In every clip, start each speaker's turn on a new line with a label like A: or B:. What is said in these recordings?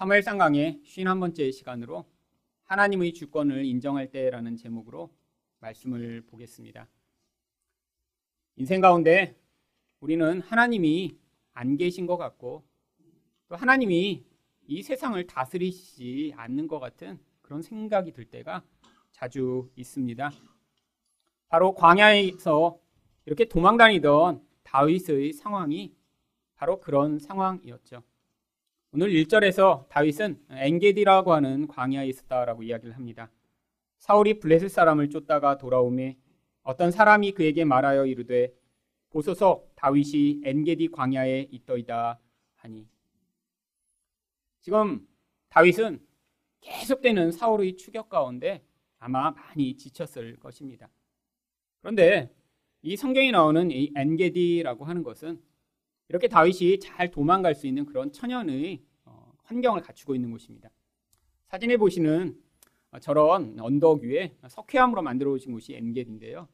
A: 사무엘 상 강의 51번째 시간으로 하나님의 주권을 인정할 때라는 제목으로 말씀을 보겠습니다. 인생 가운데 우리는 하나님이 안 계신 것 같고 또 하나님이 이 세상을 다스리시지 않는 것 같은 그런 생각이 들 때가 자주 있습니다. 바로 광야에서 이렇게 도망다니던 다윗의 상황이 바로 그런 상황이었죠. 오늘 1절에서 다윗은 엔게디라고 하는 광야에 있었다라고 이야기를 합니다. 사울이 블레셋 사람을 쫓다가 돌아오매 어떤 사람이 그에게 말하여 이르되 보소서 다윗이 엔게디 광야에 있더이다 하니 지금 다윗은 계속되는 사울의 추격 가운데 아마 많이 지쳤을 것입니다. 그런데 이 성경에 나오는 이 엔게디라고 하는 것은 이렇게 다윗이 잘 도망갈 수 있는 그런 천연의 어, 환경을 갖추고 있는 곳입니다. 사진에 보시는 저런 언덕 위에 석회암으로 만들어 오신 곳이 엔겟인데요.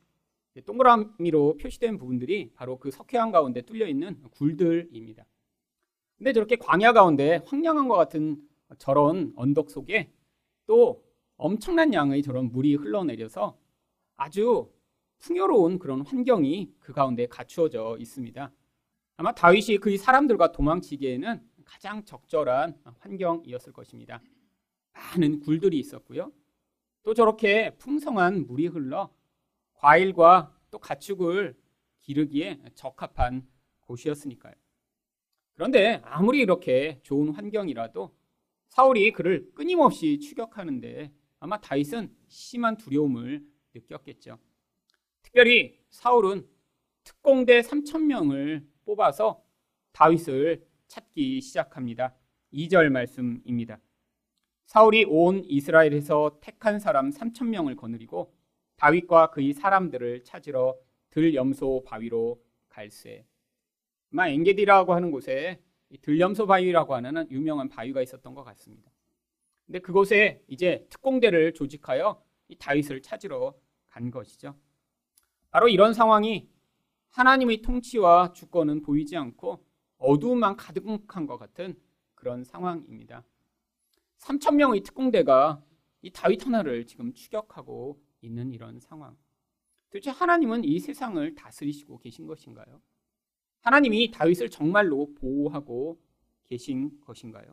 A: 동그라미로 표시된 부분들이 바로 그 석회암 가운데 뚫려 있는 굴들입니다. 근데 저렇게 광야 가운데 황량한 것 같은 저런 언덕 속에 또 엄청난 양의 저런 물이 흘러내려서 아주 풍요로운 그런 환경이 그 가운데 갖추어져 있습니다. 아마 다윗이 그 사람들과 도망치기에는 가장 적절한 환경이었을 것입니다. 많은 굴들이 있었고요. 또 저렇게 풍성한 물이 흘러 과일과 또 가축을 기르기에 적합한 곳이었으니까요. 그런데 아무리 이렇게 좋은 환경이라도 사울이 그를 끊임없이 추격하는데 아마 다윗은 심한 두려움을 느꼈겠죠. 특별히 사울은 특공대 3천 명을 뽑아서 다윗을 찾기 시작합니다. 2절 말씀입니다. 사울이 온 이스라엘에서 택한 사람 3천 명을 거느리고 다윗과 그의 사람들을 찾으러 들염소 바위로 갈세. 아마 엔게디라고 하는 곳에 들염소 바위라고 하는 유명한 바위가 있었던 것 같습니다. 근데 그곳에 이제 특공대를 조직하여 다윗을 찾으러 간 것이죠. 바로 이런 상황이 하나님의 통치와 주권은 보이지 않고 어두움만 가득한 것 같은 그런 상황입니다. 3천 명의 특공대가 이 다윗 하나를 지금 추격하고 있는 이런 상황. 도대체 하나님은 이 세상을 다스리시고 계신 것인가요? 하나님이 다윗을 정말로 보호하고 계신 것인가요?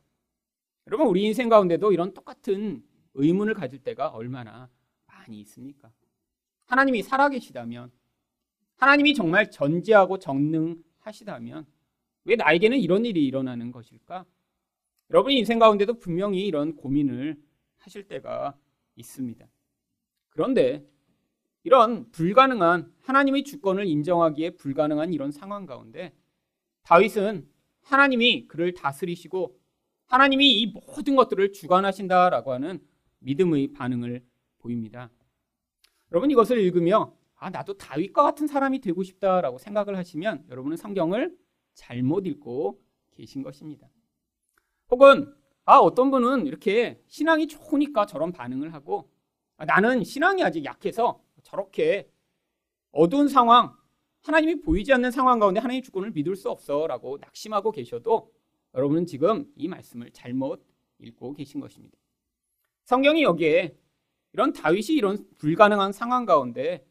A: 여러분 우리 인생 가운데도 이런 똑같은 의문을 가질 때가 얼마나 많이 있습니까? 하나님이 살아계시다면 하나님이 정말 전지하고 전능하시다면 왜 나에게는 이런 일이 일어나는 것일까? 여러분 인생 가운데도 분명히 이런 고민을 하실 때가 있습니다. 그런데 이런 불가능한 하나님의 주권을 인정하기에 불가능한 이런 상황 가운데 다윗은 하나님이 그를 다스리시고 하나님이 이 모든 것들을 주관하신다라고 하는 믿음의 반응을 보입니다. 여러분 이것을 읽으며 아, 나도 다윗과 같은 사람이 되고 싶다라고 생각을 하시면 여러분은 성경을 잘못 읽고 계신 것입니다. 혹은 아, 어떤 분은 이렇게 신앙이 좋으니까 저런 반응을 하고 아, 나는 신앙이 아직 약해서 저렇게 어두운 상황, 하나님이 보이지 않는 상황 가운데 하나님의 주권을 믿을 수 없어라고 낙심하고 계셔도 여러분은 지금 이 말씀을 잘못 읽고 계신 것입니다. 성경이 여기에 이런 다윗이 이런 불가능한 상황 가운데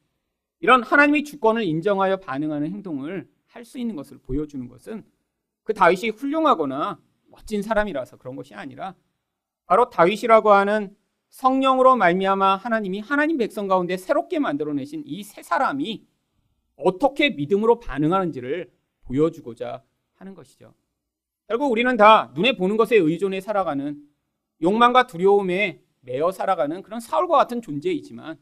A: 이런 하나님의 주권을 인정하여 반응하는 행동을 할 수 있는 것을 보여주는 것은 그 다윗이 훌륭하거나 멋진 사람이라서 그런 것이 아니라 바로 다윗이라고 하는 성령으로 말미암아 하나님이 하나님 백성 가운데 새롭게 만들어내신 이 세 사람이 어떻게 믿음으로 반응하는지를 보여주고자 하는 것이죠. 결국 우리는 다 눈에 보는 것에 의존해 살아가는 욕망과 두려움에 매어 살아가는 그런 사울과 같은 존재이지만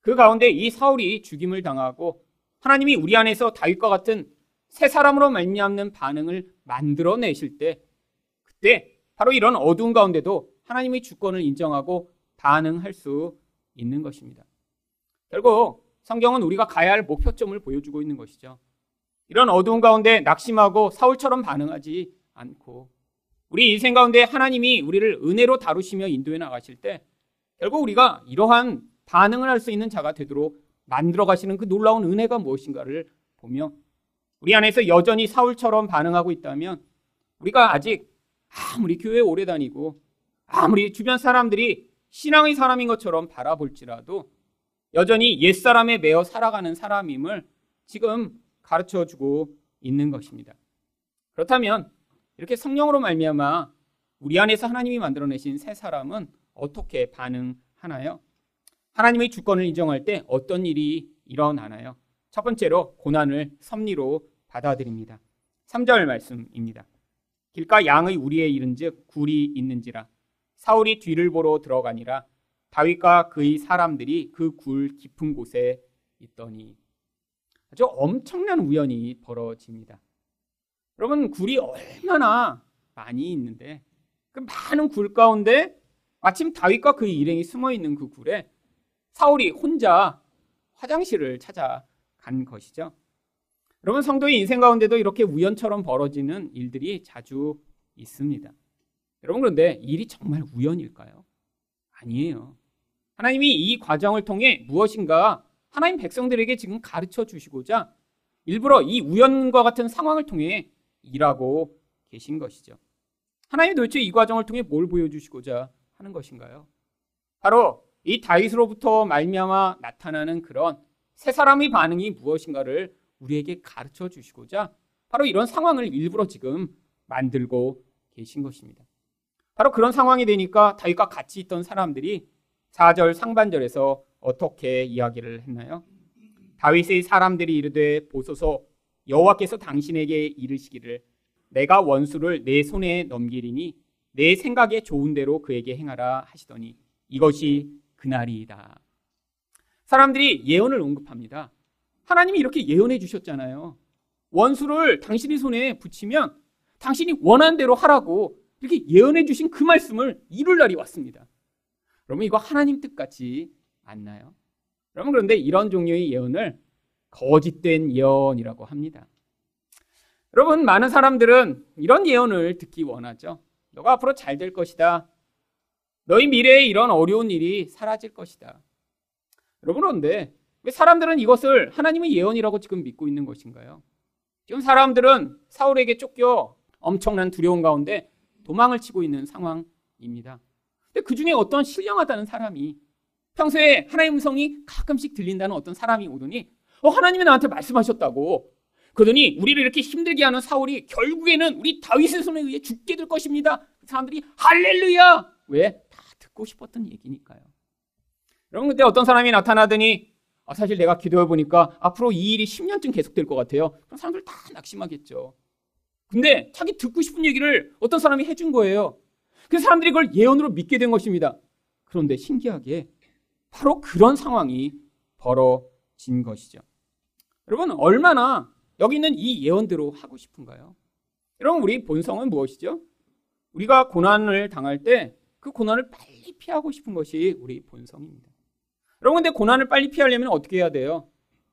A: 그 가운데 이 사울이 죽임을 당하고 하나님이 우리 안에서 다윗과 같은 새 사람으로 말미암는 반응을 만들어내실 때 그때 바로 이런 어두운 가운데도 하나님의 주권을 인정하고 반응할 수 있는 것입니다. 결국 성경은 우리가 가야 할 목표점을 보여주고 있는 것이죠. 이런 어두운 가운데 낙심하고 사울처럼 반응하지 않고 우리 인생 가운데 하나님이 우리를 은혜로 다루시며 인도해 나가실 때 결국 우리가 이러한 반응을 할 수 있는 자가 되도록 만들어 가시는 그 놀라운 은혜가 무엇인가를 보며 우리 안에서 여전히 사울처럼 반응하고 있다면 우리가 아직 아무리 교회 오래 다니고 아무리 주변 사람들이 신앙의 사람인 것처럼 바라볼지라도 여전히 옛사람에 매어 살아가는 사람임을 지금 가르쳐 주고 있는 것입니다. 그렇다면 이렇게 성령으로 말미암아 우리 안에서 하나님이 만들어내신 새 사람은 어떻게 반응하나요? 하나님의 주권을 인정할 때 어떤 일이 일어나나요? 첫 번째로 고난을 섭리로 받아들입니다. 3절 말씀입니다. 길가 양의 우리에 이른즉 굴이 있는지라 사울이 뒤를 보러 들어가니라 다윗과 그의 사람들이 그 굴 깊은 곳에 있더니 아주 엄청난 우연이 벌어집니다. 여러분 굴이 얼마나 많이 있는데 그 많은 굴 가운데 마침 다윗과 그의 일행이 숨어 있는 그 굴에 사울이 혼자 화장실을 찾아간 것이죠. 여러분 성도의 인생 가운데도 이렇게 우연처럼 벌어지는 일들이 자주 있습니다. 여러분 그런데 일이 정말 우연일까요? 아니에요. 하나님이 이 과정을 통해 무엇인가 하나님 백성들에게 지금 가르쳐 주시고자 일부러 이 우연과 같은 상황을 통해 일하고 계신 것이죠. 하나님이 도대체 이 과정을 통해 뭘 보여주시고자 하는 것인가요? 바로 이 다윗으로부터 말미암아 나타나는 그런 세 사람의 반응이 무엇인가를 우리에게 가르쳐 주시고자 바로 이런 상황을 일부러 지금 만들고 계신 것입니다. 바로 그런 상황이 되니까 다윗과 같이 있던 사람들이 4절 상반절에서 어떻게 이야기를 했나요? 다윗의 사람들이 이르되 보소서 여호와께서 당신에게 이르시기를 내가 원수를 내 손에 넘기리니 내 생각에 좋은 대로 그에게 행하라 하시더니 이것이 그날이다. 사람들이 예언을 언급합니다. 하나님이 이렇게 예언해 주셨잖아요. 원수를 당신의 손에 붙이면 당신이 원한 대로 하라고 이렇게 예언해 주신 그 말씀을 이룰 날이 왔습니다. 여러분 이거 하나님 뜻 같지 않나요? 여러분 그런데 이런 종류의 예언을 거짓된 예언이라고 합니다. 여러분 많은 사람들은 이런 예언을 듣기 원하죠. 너가 앞으로 잘 될 것이다. 너희 미래에 이런 어려운 일이 사라질 것이다. 여러분 그런데 왜 사람들은 이것을 하나님의 예언이라고 지금 믿고 있는 것인가요? 지금 사람들은 사울에게 쫓겨 엄청난 두려움 가운데 도망을 치고 있는 상황입니다. 근데 그 중에 어떤 신령하다는 사람이 평소에 하나님의 음성이 가끔씩 들린다는 어떤 사람이 오더니 어, 하나님이 나한테 말씀하셨다고 그러더니 우리를 이렇게 힘들게 하는 사울이 결국에는 우리 다윗의 손에 의해 죽게 될 것입니다. 사람들이 할렐루야! 왜? 다 듣고 싶었던 얘기니까요. 여러분 그때 어떤 사람이 나타나더니 아, 사실 내가 기도해 보니까 앞으로 이 일이 10년쯤 계속될 것 같아요. 그럼 사람들 다 낙심하겠죠. 근데 자기 듣고 싶은 얘기를 어떤 사람이 해준 거예요. 그 사람들이 그걸 예언으로 믿게 된 것입니다. 그런데 신기하게 바로 그런 상황이 벌어진 것이죠. 여러분 얼마나 여기 있는 이 예언대로 하고 싶은가요? 여러분 우리 본성은 무엇이죠? 우리가 고난을 당할 때 그 고난을 빨리 피하고 싶은 것이 우리 본성입니다. 여러분 근데 고난을 빨리 피하려면 어떻게 해야 돼요?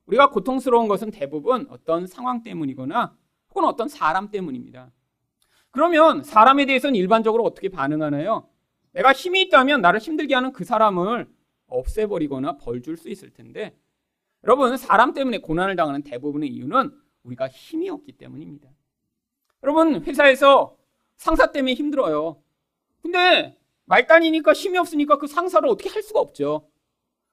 A: 우리가 고통스러운 것은 대부분 어떤 상황 때문이거나 혹은 어떤 사람 때문입니다. 그러면 사람에 대해서는 일반적으로 어떻게 반응하나요? 내가 힘이 있다면 나를 힘들게 하는 그 사람을 없애버리거나 벌 줄 수 있을 텐데 여러분 사람 때문에 고난을 당하는 대부분의 이유는 우리가 힘이 없기 때문입니다. 여러분 회사에서 상사 때문에 힘들어요. 근데 말단이니까 힘이 없으니까 그 상사를 어떻게 할 수가 없죠.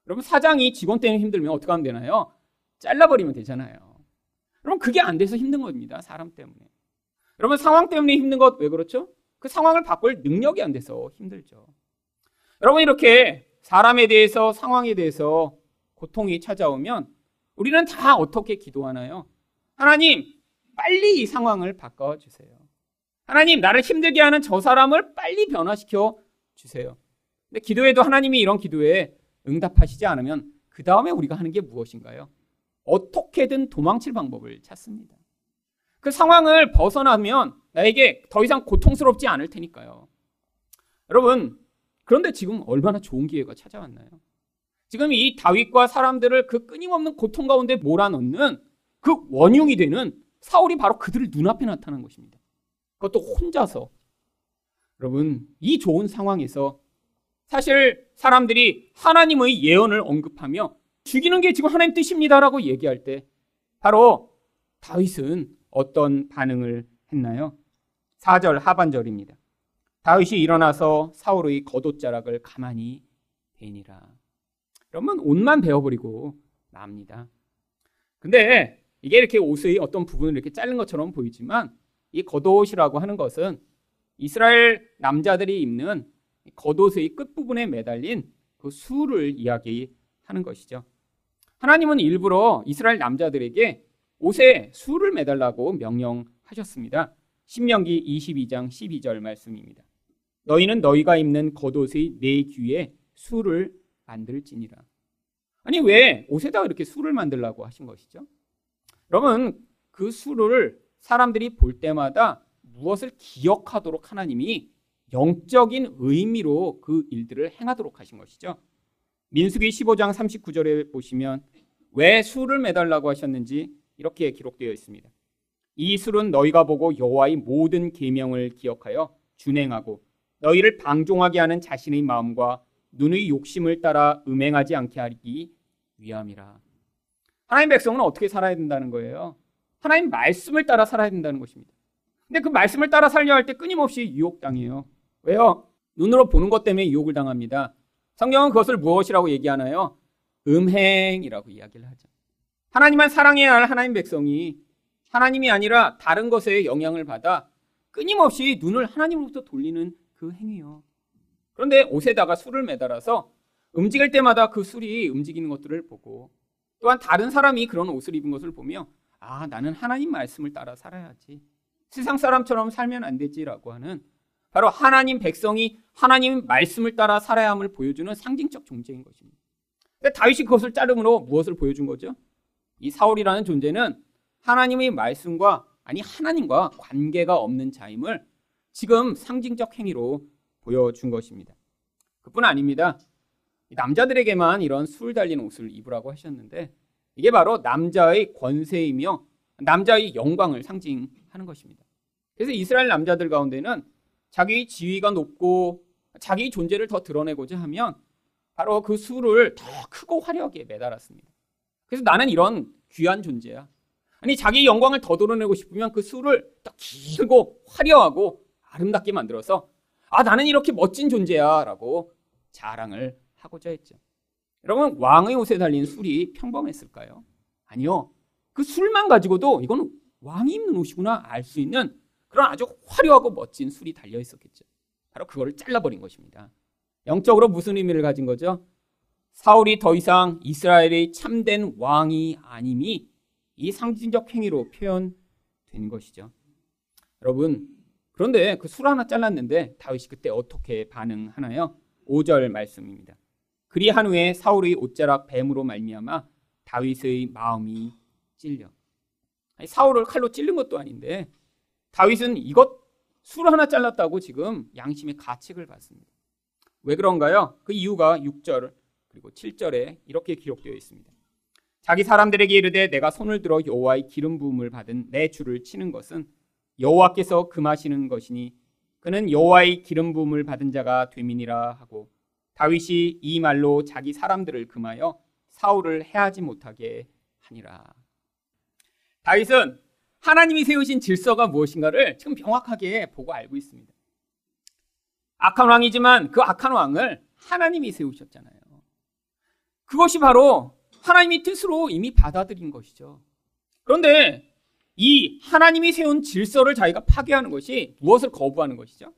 A: 여러분 사장이 직원 때문에 힘들면 어떻게 하면 되나요? 잘라버리면 되잖아요. 여러분 그게 안 돼서 힘든 겁니다. 사람 때문에. 여러분 상황 때문에 힘든 것 왜 그렇죠? 그 상황을 바꿀 능력이 안 돼서 힘들죠. 여러분 이렇게 사람에 대해서 상황에 대해서 고통이 찾아오면 우리는 다 어떻게 기도하나요? 하나님 빨리 이 상황을 바꿔 주세요. 하나님 나를 힘들게 하는 저 사람을 빨리 변화시켜 주세요. 근데 기도에도 하나님이 이런 기도에 응답하시지 않으면 그 다음에 우리가 하는 게 무엇인가요? 어떻게든 도망칠 방법을 찾습니다. 그 상황을 벗어나면 나에게 더 이상 고통스럽지 않을 테니까요. 여러분, 그런데 지금 얼마나 좋은 기회가 찾아왔나요? 지금 이 다윗과 사람들을 그 끊임없는 고통 가운데 몰아넣는 그 원흉이 되는 사울이 바로 그들을 눈앞에 나타난 것입니다. 그것도 혼자서. 여러분, 이 좋은 상황에서 사실 사람들이 하나님의 예언을 언급하며 죽이는 게 지금 하나님 뜻입니다라고 얘기할 때 바로 다윗은 어떤 반응을 했나요? 4절 하반절입니다. 다윗이 일어나서 사울의 겉옷자락을 가만히 대니라. 그러면 옷만 베어버리고 납니다. 근데 이게 이렇게 옷의 어떤 부분을 이렇게 자른 것처럼 보이지만 이 겉옷이라고 하는 것은 이스라엘 남자들이 입는 겉옷의 끝부분에 매달린 그 수를 이야기하는 것이죠. 하나님은 일부러 이스라엘 남자들에게 옷에 수를 매달라고 명령하셨습니다. 신명기 22장 12절 말씀입니다. 너희는 너희가 입는 겉옷의 네 귀에 수를 만들지니라. 아니 왜 옷에다가 이렇게 수를 만들라고 하신 것이죠? 여러분 그 수를 사람들이 볼 때마다 무엇을 기억하도록 하나님이 영적인 의미로 그 일들을 행하도록 하신 것이죠. 민수기 15장 39절에 보시면 왜 수를 매달라고 하셨는지 이렇게 기록되어 있습니다. 이 술은 너희가 보고 여호와의 모든 계명을 기억하여 준행하고 너희를 방종하게 하는 자신의 마음과 눈의 욕심을 따라 음행하지 않게 하기 위함이라. 하나님 백성은 어떻게 살아야 된다는 거예요? 하나님 말씀을 따라 살아야 된다는 것입니다. 근데 그 말씀을 따라 살려 할 때 끊임없이 유혹당해요. 왜요? 눈으로 보는 것 때문에 유혹을 당합니다. 성경은 그것을 무엇이라고 얘기하나요? 음행이라고 이야기를 하죠. 하나님만 사랑해야 할 하나님 백성이 하나님이 아니라 다른 것에 영향을 받아 끊임없이 눈을 하나님으로부터 돌리는 그 행위요. 그런데 옷에다가 술을 매달아서 움직일 때마다 그 술이 움직이는 것들을 보고 또한 다른 사람이 그런 옷을 입은 것을 보며 아, 나는 하나님 말씀을 따라 살아야지. 세상 사람처럼 살면 안 되지라고 하는 바로 하나님 백성이 하나님 말씀을 따라 살아야 함을 보여주는 상징적 존재인 것입니다. 근데 다윗이 그것을 자름으로 무엇을 보여준 거죠? 이 사울이라는 존재는 하나님의 말씀과 아니 하나님과 관계가 없는 자임을 지금 상징적 행위로 보여준 것입니다. 그뿐 아닙니다. 남자들에게만 이런 술 달린 옷을 입으라고 하셨는데 이게 바로 남자의 권세이며 남자의 영광을 상징 하는 것입니다. 그래서 이스라엘 남자들 가운데는 자기 지위가 높고 자기 존재를 더 드러내고자 하면 바로 그 수를 더 크고 화려하게 매달았습니다. 그래서 나는 이런 귀한 존재야. 아니 자기 영광을 더 드러내고 싶으면 그 수를 더 길고 화려하고 아름답게 만들어서 아 나는 이렇게 멋진 존재야라고 자랑을 하고자 했죠. 여러분 왕의 옷에 달린 술이 평범했을까요? 아니요. 그 술만 가지고도 이건 왕이 입는 옷이구나 알 수 있는 그런 아주 화려하고 멋진 술이 달려 있었겠죠. 바로 그거를 잘라버린 것입니다. 영적으로 무슨 의미를 가진 거죠? 사울이 더 이상 이스라엘의 참된 왕이 아님이 이 상징적 행위로 표현된 것이죠. 여러분, 그런데 그 술 하나 잘랐는데 다윗이 그때 어떻게 반응하나요? 5절 말씀입니다. 그리한 후에 사울의 옷자락 뱀으로 말미암아 다윗의 마음이 찔려. 사울을 칼로 찔른 것도 아닌데 다윗은 이것 술 하나 잘랐다고 지금 양심의 가책을 받습니다. 왜 그런가요? 그 이유가 6절 그리고 7절에 이렇게 기록되어 있습니다. 자기 사람들에게 이르되 내가 손을 들어 여호와의 기름 부음을 받은 내 주를 치는 것은 여호와께서 금하시는 것이니 그는 여호와의 기름 부음을 받은 자가 되민이라 하고 다윗이 이 말로 자기 사람들을 금하여 사울을 해하지 못하게 하니라. 다윗은 하나님이 세우신 질서가 무엇인가를 지금 명확하게 보고 알고 있습니다. 악한 왕이지만 그 악한 왕을 하나님이 세우셨잖아요. 그것이 바로 하나님이 뜻으로 이미 받아들인 것이죠. 그런데 이 하나님이 세운 질서를 자기가 파괴하는 것이 무엇을 거부하는 것이죠?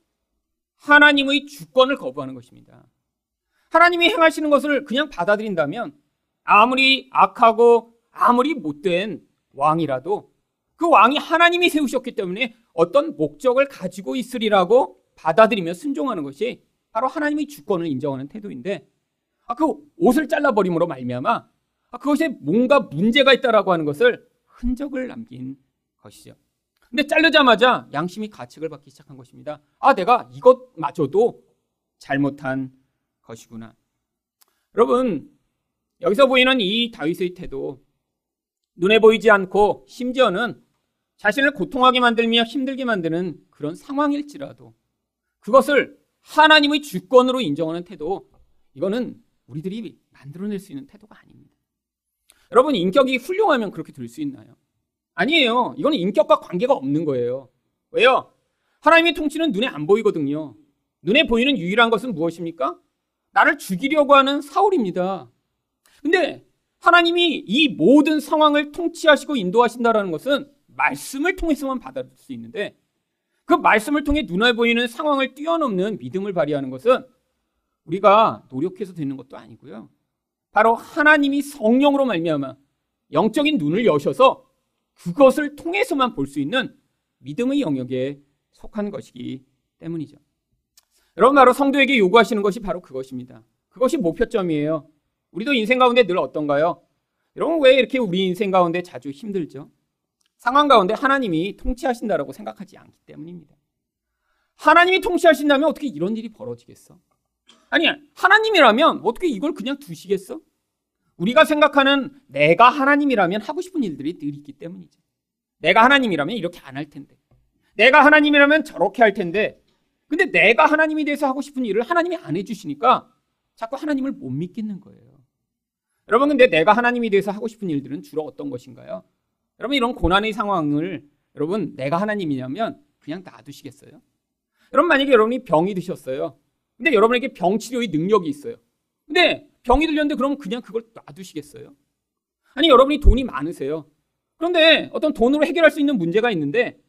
A: 하나님의 주권을 거부하는 것입니다. 하나님이 행하시는 것을 그냥 받아들인다면 아무리 악하고 아무리 못된 왕이라도 그 왕이 하나님이 세우셨기 때문에 어떤 목적을 가지고 있으리라고 받아들이며 순종하는 것이 바로 하나님의 주권을 인정하는 태도인데 아, 그 옷을 잘라버림으로 말미암아 아, 그것에 뭔가 문제가 있다라고 하는 것을 흔적을 남긴 것이죠. 근데 자르자마자 양심이 가책을 받기 시작한 것입니다. 아, 내가 이것마저도 잘못한 것이구나. 여러분, 여기서 보이는 이 다윗의 태도, 눈에 보이지 않고 심지어는 자신을 고통하게 만들며 힘들게 만드는 그런 상황일지라도 그것을 하나님의 주권으로 인정하는 태도, 이거는 우리들이 만들어낼 수 있는 태도가 아닙니다. 여러분, 인격이 훌륭하면 그렇게 될 수 있나요? 아니에요. 이거는 인격과 관계가 없는 거예요. 왜요? 하나님의 통치는 눈에 안 보이거든요. 눈에 보이는 유일한 것은 무엇입니까? 나를 죽이려고 하는 사울입니다. 근데 하나님이 이 모든 상황을 통치하시고 인도하신다라는 것은 말씀을 통해서만 받아들일 수 있는데 그 말씀을 통해 눈에 보이는 상황을 뛰어넘는 믿음을 발휘하는 것은 우리가 노력해서 되는 것도 아니고요. 바로 하나님이 성령으로 말미암아 영적인 눈을 여셔서 그것을 통해서만 볼 수 있는 믿음의 영역에 속한 것이기 때문이죠. 여러분 바로 성도에게 요구하시는 것이 바로 그것입니다. 그것이 목표점이에요. 우리도 인생 가운데 늘 어떤가요? 여러분 왜 이렇게 우리 인생 가운데 자주 힘들죠? 상황 가운데 하나님이 통치하신다라고 생각하지 않기 때문입니다. 하나님이 통치하신다면 어떻게 이런 일이 벌어지겠어? 아니, 하나님이라면 어떻게 이걸 그냥 두시겠어? 우리가 생각하는 내가 하나님이라면 하고 싶은 일들이 늘 있기 때문이죠. 내가 하나님이라면 이렇게 안 할 텐데. 내가 하나님이라면 저렇게 할 텐데. 근데 내가 하나님이 돼서 하고 싶은 일을 하나님이 안 해주시니까 자꾸 하나님을 못 믿겠는 거예요. 여러분, 근데 내가 하나님이 돼서 하고 싶은 일들은 주로 어떤 것인가요? 여러분, 이런 고난의 상황을 여러분, 내가 하나님이냐면 그냥 놔두시겠어요? 여러분, 만약에 여러분이 병이 드셨어요. 근데 여러분에게 병 치료의 능력이 있어요. 근데 병이 들렸는데 그럼 그냥 그걸 놔두시겠어요? 아니, 여러분이 돈이 많으세요. 그런데 어떤 돈으로 해결할 수 있는 문제가 있는데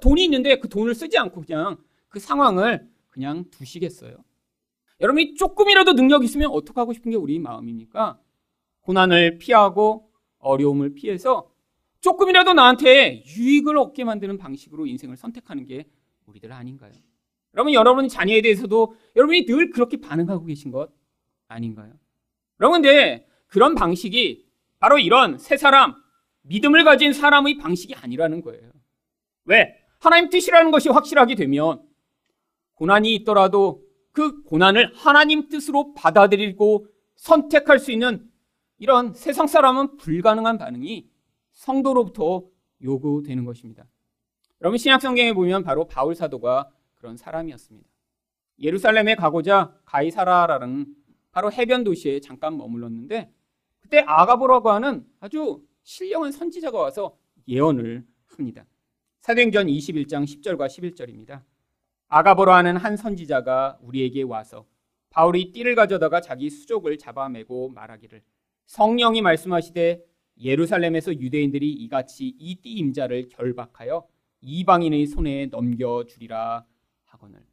A: 돈이 있는데 그 돈을 쓰지 않고 그냥 그 상황을 그냥 두시겠어요? 여러분이 조금이라도 능력이 있으면 어떻게 하고 싶은 게 우리 마음입니까? 고난을 피하고 어려움을 피해서 조금이라도 나한테 유익을 얻게 만드는 방식으로 인생을 선택하는 게 우리들 아닌가요? 여러분, 여러분 자녀에 대해서도 여러분이 늘 그렇게 반응하고 계신 것 아닌가요? 여러분, 근데 그런 방식이 바로 이런 세 사람, 믿음을 가진 사람의 방식이 아니라는 거예요. 왜? 하나님 뜻이라는 것이 확실하게 되면 고난이 있더라도 그 고난을 하나님 뜻으로 받아들이고 선택할 수 있는 이런 세상 사람은 불가능한 반응이 성도로부터 요구되는 것입니다. 여러분 신약 성경에 보면 바로 바울 사도가 그런 사람이었습니다. 예루살렘에 가고자 가이사라라는 바로 해변 도시에 잠깐 머물렀는데 그때 아가보라고 하는 아주 신령한 선지자가 와서 예언을 합니다. 사도행전 21장 10절과 11절입니다. 아가보라 하는 한 선지자가 우리에게 와서 바울이 띠를 가져다가 자기 수족을 잡아매고 말하기를 성령이 말씀하시되 예루살렘에서 유대인들이 이같이 이 띠 임자를 결박하여 이방인의 손에 넘겨주리라 하거늘.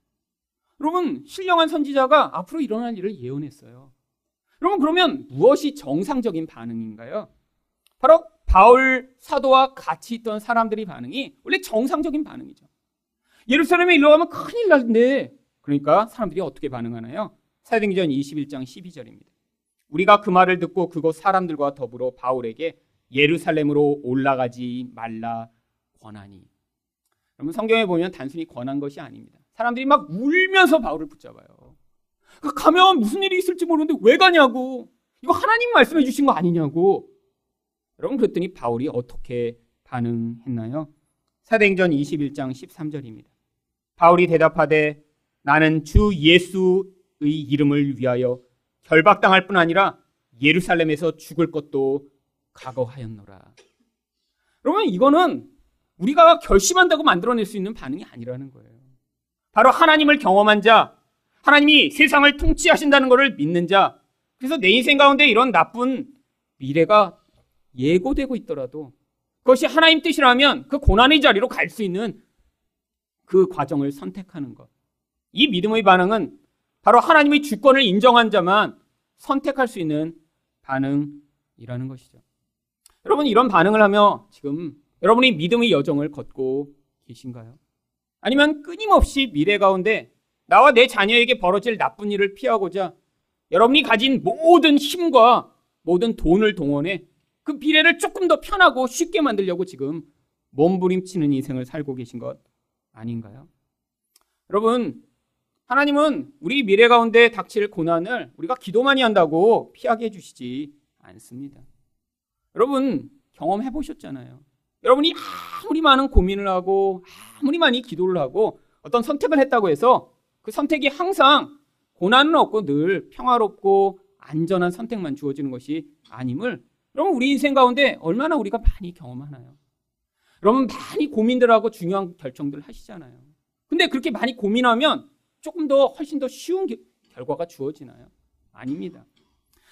A: 여러분, 신령한 선지자가 앞으로 일어날 일을 예언했어요. 여러분, 그러면 무엇이 정상적인 반응인가요? 바로 바울 사도와 같이 있던 사람들의 반응이 원래 정상적인 반응이죠. 예루살렘에 일로 가면 큰일 날텐데 그러니까 사람들이 어떻게 반응하나요? 사도행전 21장 12절입니다. 우리가 그 말을 듣고 그곳 사람들과 더불어 바울에게 예루살렘으로 올라가지 말라 권하니. 여러분 성경에 보면 단순히 권한 것이 아닙니다. 사람들이 막 울면서 바울을 붙잡아요. 그 가면 무슨 일이 있을지 모르는데 왜 가냐고. 이거 하나님 말씀해 주신 거 아니냐고. 여러분 그랬더니 바울이 어떻게 반응했나요? 사도행전 21장 13절입니다. 바울이 대답하되 나는 주 예수의 이름을 위하여 결박당할 뿐 아니라 예루살렘에서 죽을 것도 각오하였노라. 여러분 이거는 우리가 결심한다고 만들어낼 수 있는 반응이 아니라는 거예요. 바로 하나님을 경험한 자, 하나님이 세상을 통치하신다는 것을 믿는 자, 그래서 내 인생 가운데 이런 나쁜 미래가 예고되고 있더라도 그것이 하나님 뜻이라면 그 고난의 자리로 갈 수 있는 그 과정을 선택하는 것. 이 믿음의 반응은 바로 하나님의 주권을 인정한 자만 선택할 수 있는 반응이라는 것이죠. 여러분 이런 반응을 하며 지금 여러분이 믿음의 여정을 걷고 계신가요? 아니면 끊임없이 미래 가운데 나와 내 자녀에게 벌어질 나쁜 일을 피하고자 여러분이 가진 모든 힘과 모든 돈을 동원해 그 미래를 조금 더 편하고 쉽게 만들려고 지금 몸부림치는 인생을 살고 계신 것 아닌가요? 여러분, 하나님은 우리 미래 가운데 닥칠 고난을 우리가 기도 많이 한다고 피하게 해주시지 않습니다. 여러분, 경험해 보셨잖아요. 여러분이 아무리 많은 고민을 하고 아무리 많이 기도를 하고 어떤 선택을 했다고 해서 그 선택이 항상 고난은 없고 늘 평화롭고 안전한 선택만 주어지는 것이 아님을 여러분 우리 인생 가운데 얼마나 우리가 많이 경험하나요? 여러분 많이 고민들 하고 중요한 결정들을 하시잖아요. 근데 그렇게 많이 고민하면 조금 더 훨씬 더 쉬운 게, 결과가 주어지나요? 아닙니다.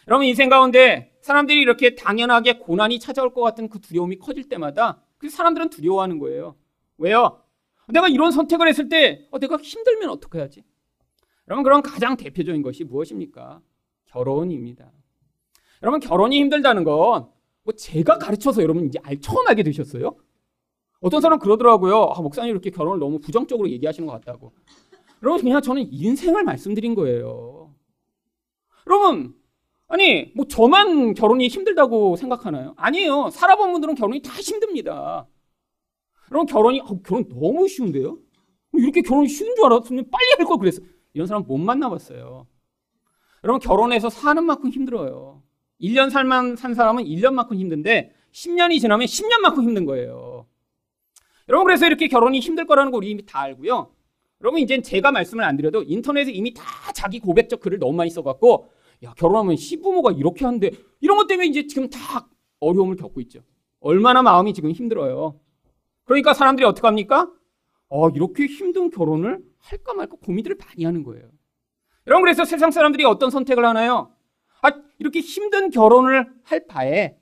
A: 여러분 인생 가운데 사람들이 이렇게 당연하게 고난이 찾아올 것 같은 그 두려움이 커질 때마다 그 사람들은 두려워하는 거예요. 왜요? 내가 이런 선택을 했을 때 어, 내가 힘들면 어떻게 하지? 여러분 그런 가장 대표적인 것이 무엇입니까? 결혼입니다. 여러분 결혼이 힘들다는 건 뭐 제가 가르쳐서 여러분 이제 알 처음 알게 되셨어요? 어떤 사람 그러더라고요. 아, 목사님 이렇게 결혼을 너무 부정적으로 얘기하시는 것 같다고. 여러분 그냥 저는 인생을 말씀드린 거예요. 여러분 아니 뭐 저만 결혼이 힘들다고 생각하나요? 아니에요. 살아본 분들은 결혼이 다 힘듭니다. 여러분 결혼이 어, 결혼 너무 쉬운데요? 이렇게 결혼이 쉬운 줄 알았으면 빨리 할 걸 그랬어. 이런 사람 못 만나봤어요. 여러분 결혼해서 사는 만큼 힘들어요. 1년 살만 산 사람은 1년만큼 힘든데 10년이 지나면 10년만큼 힘든 거예요. 여러분 그래서 이렇게 결혼이 힘들 거라는 거 우리 이미 다 알고요. 여러분 이제 제가 말씀을 안 드려도 인터넷에 이미 다 자기 고백적 글을 너무 많이 써갖고 야 결혼하면 시부모가 이렇게 하는데 이런 것 때문에 이제 지금 다 어려움을 겪고 있죠. 얼마나 마음이 지금 힘들어요. 그러니까 사람들이 어떻게 합니까? 어, 이렇게 힘든 결혼을 할까 말까 고민들을 많이 하는 거예요. 여러분 그래서 세상 사람들이 어떤 선택을 하나요? 아, 이렇게 힘든 결혼을 할 바에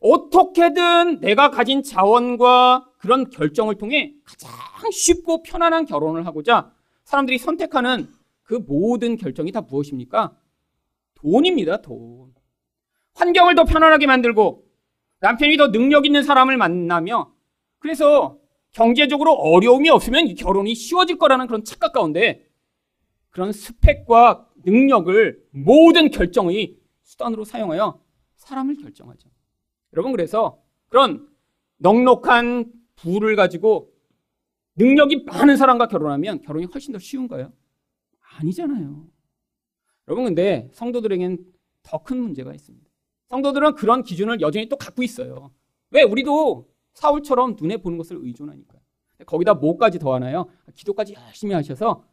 A: 어떻게든 내가 가진 자원과 그런 결정을 통해 가장 쉽고 편안한 결혼을 하고자 사람들이 선택하는 그 모든 결정이 다 무엇입니까? 돈입니다, 돈. 환경을 더 편안하게 만들고 남편이 더 능력 있는 사람을 만나며 그래서 경제적으로 어려움이 없으면 이 결혼이 쉬워질 거라는 그런 착각 가운데 그런 스펙과 능력을 모든 결정의 수단으로 사용하여 사람을 결정하죠. 여러분 그래서 그런 넉넉한 부를 가지고 능력이 많은 사람과 결혼하면 결혼이 훨씬 더 쉬운가요? 아니잖아요. 여러분 근데 성도들에겐 더 큰 문제가 있습니다. 성도들은 그런 기준을 여전히 또 갖고 있어요. 왜? 우리도 사울처럼 눈에 보는 것을 의존하니까. 거기다 뭐까지 더하나요? 기도까지 열심히 하셔서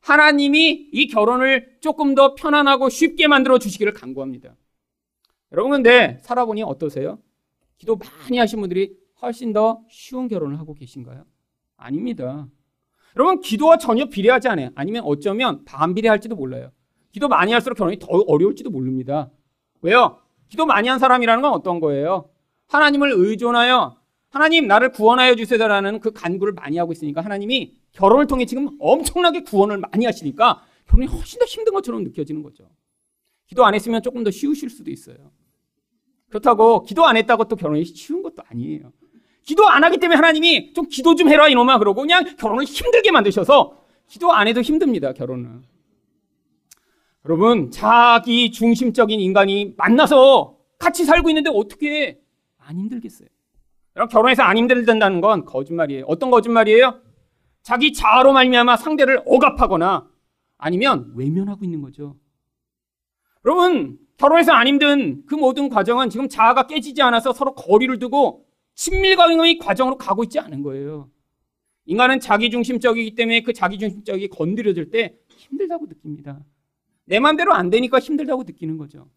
A: 하나님이 이 결혼을 조금 더 편안하고 쉽게 만들어 주시기를 간구합니다. 여러분 근데 살아보니 어떠세요? 기도 많이 하신 분들이 훨씬 더 쉬운 결혼을 하고 계신가요? 아닙니다. 여러분 기도와 전혀 비례하지 않아요. 아니면 어쩌면 반비례할지도 몰라요. 기도 많이 할수록 결혼이 더 어려울지도 모릅니다. 왜요? 기도 많이 한 사람이라는 건 어떤 거예요? 하나님을 의존하여 하나님 나를 구원하여 주세요라는 그 간구를 많이 하고 있으니까 하나님이 결혼을 통해 지금 엄청나게 구원을 많이 하시니까 결혼이 훨씬 더 힘든 것처럼 느껴지는 거죠. 기도 안 했으면 조금 더 쉬우실 수도 있어요. 그렇다고 기도 안 했다고 또 결혼이 쉬운 것도 아니에요. 기도 안 하기 때문에 하나님이 좀 기도 좀 해라 이놈아 그러고 그냥 결혼을 힘들게 만드셔서 기도 안 해도 힘듭니다 결혼은. 여러분 자기 중심적인 인간이 만나서 같이 살고 있는데 어떻게 안 힘들겠어요? 여러분 결혼해서 안 힘들다는 건 거짓말이에요. 어떤 거짓말이에요? 자기 자아로 말미암아 상대를 억압하거나 아니면 외면하고 있는 거죠. 여러분 결혼해서 안 힘든 그 모든 과정은 지금 자아가 깨지지 않아서 서로 거리를 두고 친밀감의 과정으로 가고 있지 않은 거예요. 인간은 자기중심적이기 때문에 그 자기중심적이 건드려질 때 힘들다고 느낍니다. 내 마음대로 안 되니까 힘들다고 느끼는 거죠.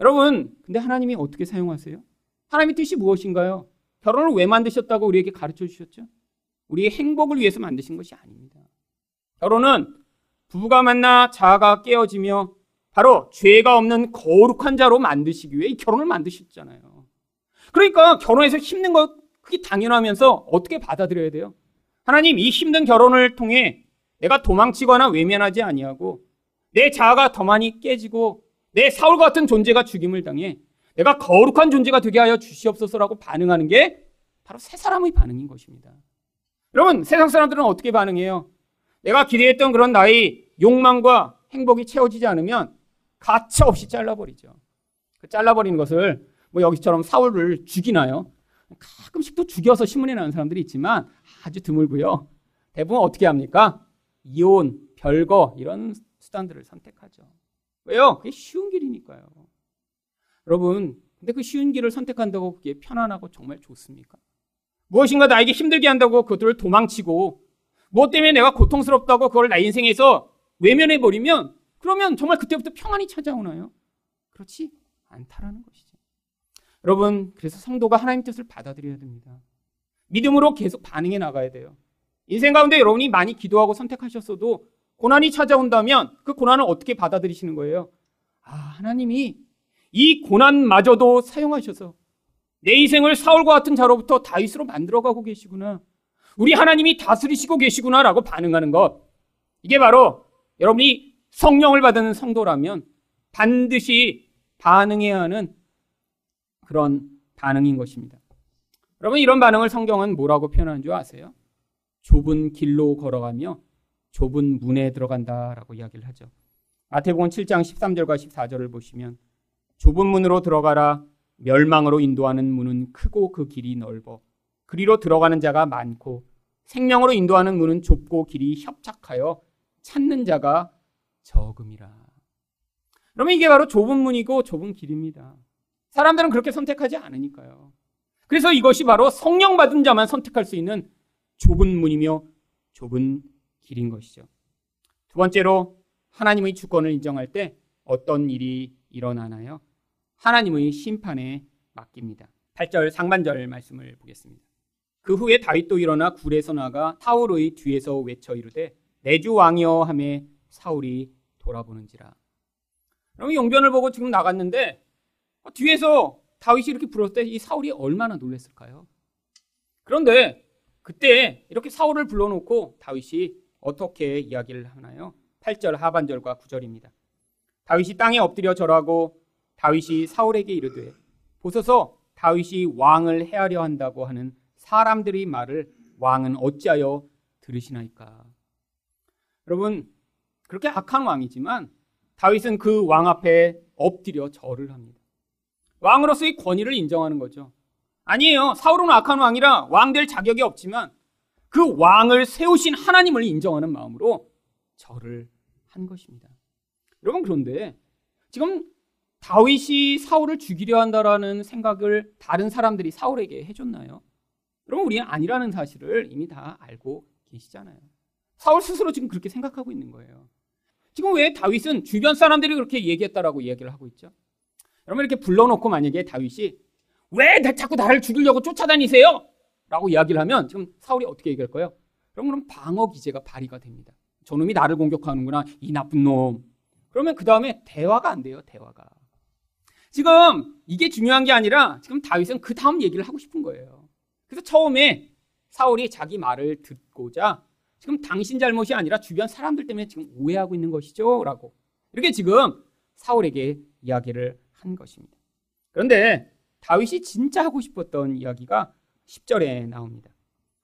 A: 여러분, 근데 하나님이 어떻게 사용하세요? 하나님의 뜻이 무엇인가요? 결혼을 왜 만드셨다고 우리에게 가르쳐 주셨죠? 우리의 행복을 위해서 만드신 것이 아닙니다. 결혼은 부부가 만나 자아가 깨어지며 바로 죄가 없는 거룩한 자로 만드시기 위해 이 결혼을 만드셨잖아요. 그러니까 결혼해서 힘든 것 그게 당연하면서 어떻게 받아들여야 돼요? 하나님 이 힘든 결혼을 통해 내가 도망치거나 외면하지 아니하고 내 자아가 더 많이 깨지고 내 사울 같은 존재가 죽임을 당해 내가 거룩한 존재가 되게 하여 주시옵소서라고 반응하는 게 바로 새 사람의 반응인 것입니다. 여러분 세상 사람들은 어떻게 반응해요? 내가 기대했던 그런 나의 욕망과 행복이 채워지지 않으면 가차 없이 잘라버리죠. 그 잘라버리는 것을 뭐 여기처럼 사울을 죽이나요? 가끔씩 또 죽여서 신문에 나온 사람들이 있지만 아주 드물고요. 대부분 어떻게 합니까? 이혼, 별거 이런 수단들을 선택하죠. 왜요? 그게 쉬운 길이니까요. 여러분, 근데 그 쉬운 길을 선택한다고 그게 편안하고 정말 좋습니까? 무엇인가 나에게 힘들게 한다고 그것들을 도망치고 무엇 때문에 내가 고통스럽다고 그걸 나 인생에서 외면해 버리면 그러면 정말 그때부터 평안이 찾아오나요? 그렇지 않다라는 것이죠. 여러분, 그래서 성도가 하나님 뜻을 받아들여야 됩니다. 믿음으로 계속 반응해 나가야 돼요. 인생 가운데 여러분이 많이 기도하고 선택하셨어도 고난이 찾아온다면 그 고난을 어떻게 받아들이시는 거예요? 아, 하나님이 이 고난마저도 사용하셔서 내 인생을 사울과 같은 자로부터 다윗으로 만들어가고 계시구나. 우리 하나님이 다스리시고 계시구나라고 반응하는 것. 이게 바로 여러분이 성령을 받은 성도라면 반드시 반응해야 하는 그런 반응인 것입니다. 여러분 이런 반응을 성경은 뭐라고 표현하는 줄 아세요? 좁은 길로 걸어가며 좁은 문에 들어간다라고 이야기를 하죠. 마태복음 7장 13절과 14절을 보시면 좁은 문으로 들어가라 멸망으로 인도하는 문은 크고 그 길이 넓어 그리로 들어가는 자가 많고 생명으로 인도하는 문은 좁고 길이 협착하여 찾는 자가 적음이라. 그러면 이게 바로 좁은 문이고 좁은 길입니다. 사람들은 그렇게 선택하지 않으니까요. 그래서 이것이 바로 성령 받은 자만 선택할 수 있는 좁은 문이며 좁은 길인 것이죠. 두 번째로 하나님의 주권을 인정할 때 어떤 일이 일어나나요? 하나님의 심판에 맡깁니다. 8절 상반절 말씀을 보겠습니다. 그 후에 다윗도 일어나 굴에서 나가 사울의 뒤에서 외쳐 이르되 내 주 왕이여 함에 사울이 돌아보는지라. 그럼 용변을 보고 지금 나갔는데 뒤에서 다윗이 이렇게 불었을 때 이 사울이 얼마나 놀랐을까요? 그런데 그때 이렇게 사울을 불러놓고 다윗이 어떻게 이야기를 하나요? 8절 하반절과 9절입니다. 다윗이 땅에 엎드려 절하고 다윗이 사울에게 이르되 보소서 다윗이 왕을 해하려 한다고 하는 사람들의 말을 왕은 어찌하여 들으시나이까. 여러분 그렇게 악한 왕이지만 다윗은 그 왕 앞에 엎드려 절을 합니다. 왕으로서의 권위를 인정하는 거죠. 아니에요. 사울은 악한 왕이라 왕 될 자격이 없지만 그 왕을 세우신 하나님을 인정하는 마음으로 절을 한 것입니다. 여러분 그런데 지금 다윗이 사울을 죽이려 한다라는 생각을 다른 사람들이 사울에게 해줬나요? 여러분 우리는 아니라는 사실을 이미 다 알고 계시잖아요. 사울 스스로 지금 그렇게 생각하고 있는 거예요. 지금 왜 다윗은 주변 사람들이 그렇게 얘기했다라고 이야기를 하고 있죠? 여러분 이렇게 불러놓고 만약에 다윗이 왜 자꾸 나를 죽이려고 쫓아다니세요? 라고 이야기를 하면 지금 사울이 어떻게 얘기할 거예요? 그럼 그럼 방어 기제가 발휘가 됩니다. 저놈이 나를 공격하는구나 이 나쁜 놈. 그러면 그 다음에 대화가 안 돼요 대화가. 지금 이게 중요한 게 아니라 지금 다윗은 그 다음 얘기를 하고 싶은 거예요. 그래서 처음에 사울이 자기 말을 듣고자 지금 당신 잘못이 아니라 주변 사람들 때문에 지금 오해하고 있는 것이죠. 라고. 이렇게 지금 사울에게 이야기를 한 것입니다. 그런데 다윗이 진짜 하고 싶었던 이야기가 10절에 나옵니다.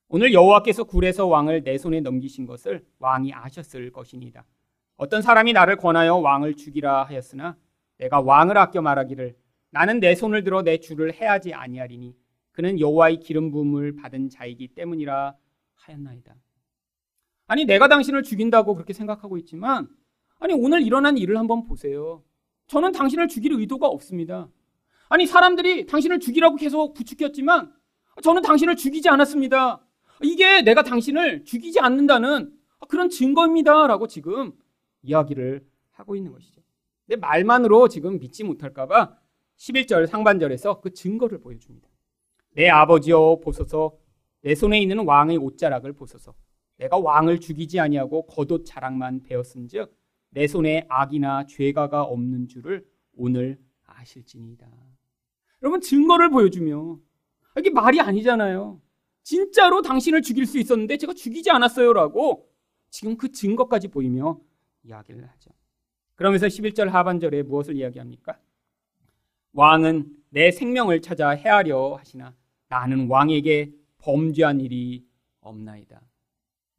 A: 오늘 여호와께서 굴에서 왕을 내 손에 넘기신 것을 왕이 아셨을 것이니다. 어떤 사람이 나를 권하여 왕을 죽이라 하였으나 내가 왕을 아껴 말하기를 나는 내 손을 들어 내 주를 해하지 아니하리니 그는 여호와의 기름 부음을 받은 자이기 때문이라 하였나이다. 아니 내가 당신을 죽인다고 그렇게 생각하고 있지만 아니 오늘 일어난 일을 한번 보세요. 저는 당신을 죽일 의도가 없습니다. 아니 사람들이 당신을 죽이라고 계속 부추겼지만 저는 당신을 죽이지 않았습니다. 이게 내가 당신을 죽이지 않는다는 그런 증거입니다 라고 지금 이야기를 하고 있는 것이죠. 내 말만으로 지금 믿지 못할까봐 11절 상반절에서 그 증거를 보여줍니다. 내 아버지여 보소서 내 손에 있는 왕의 옷자락을 보소서 내가 왕을 죽이지 아니하고 겉옷 자랑만 배웠은즉 내 손에 악이나 죄가가 없는 줄을 오늘 아실지니이다. 여러분 증거를 보여주며 이게 말이 아니잖아요. 진짜로 당신을 죽일 수 있었는데 제가 죽이지 않았어요라고 지금 그 증거까지 보이며 이야기를 하죠. 그러면서 11절 하반절에 무엇을 이야기합니까? 왕은 내 생명을 찾아 해하려 하시나 나는 왕에게 범죄한 일이 없나이다.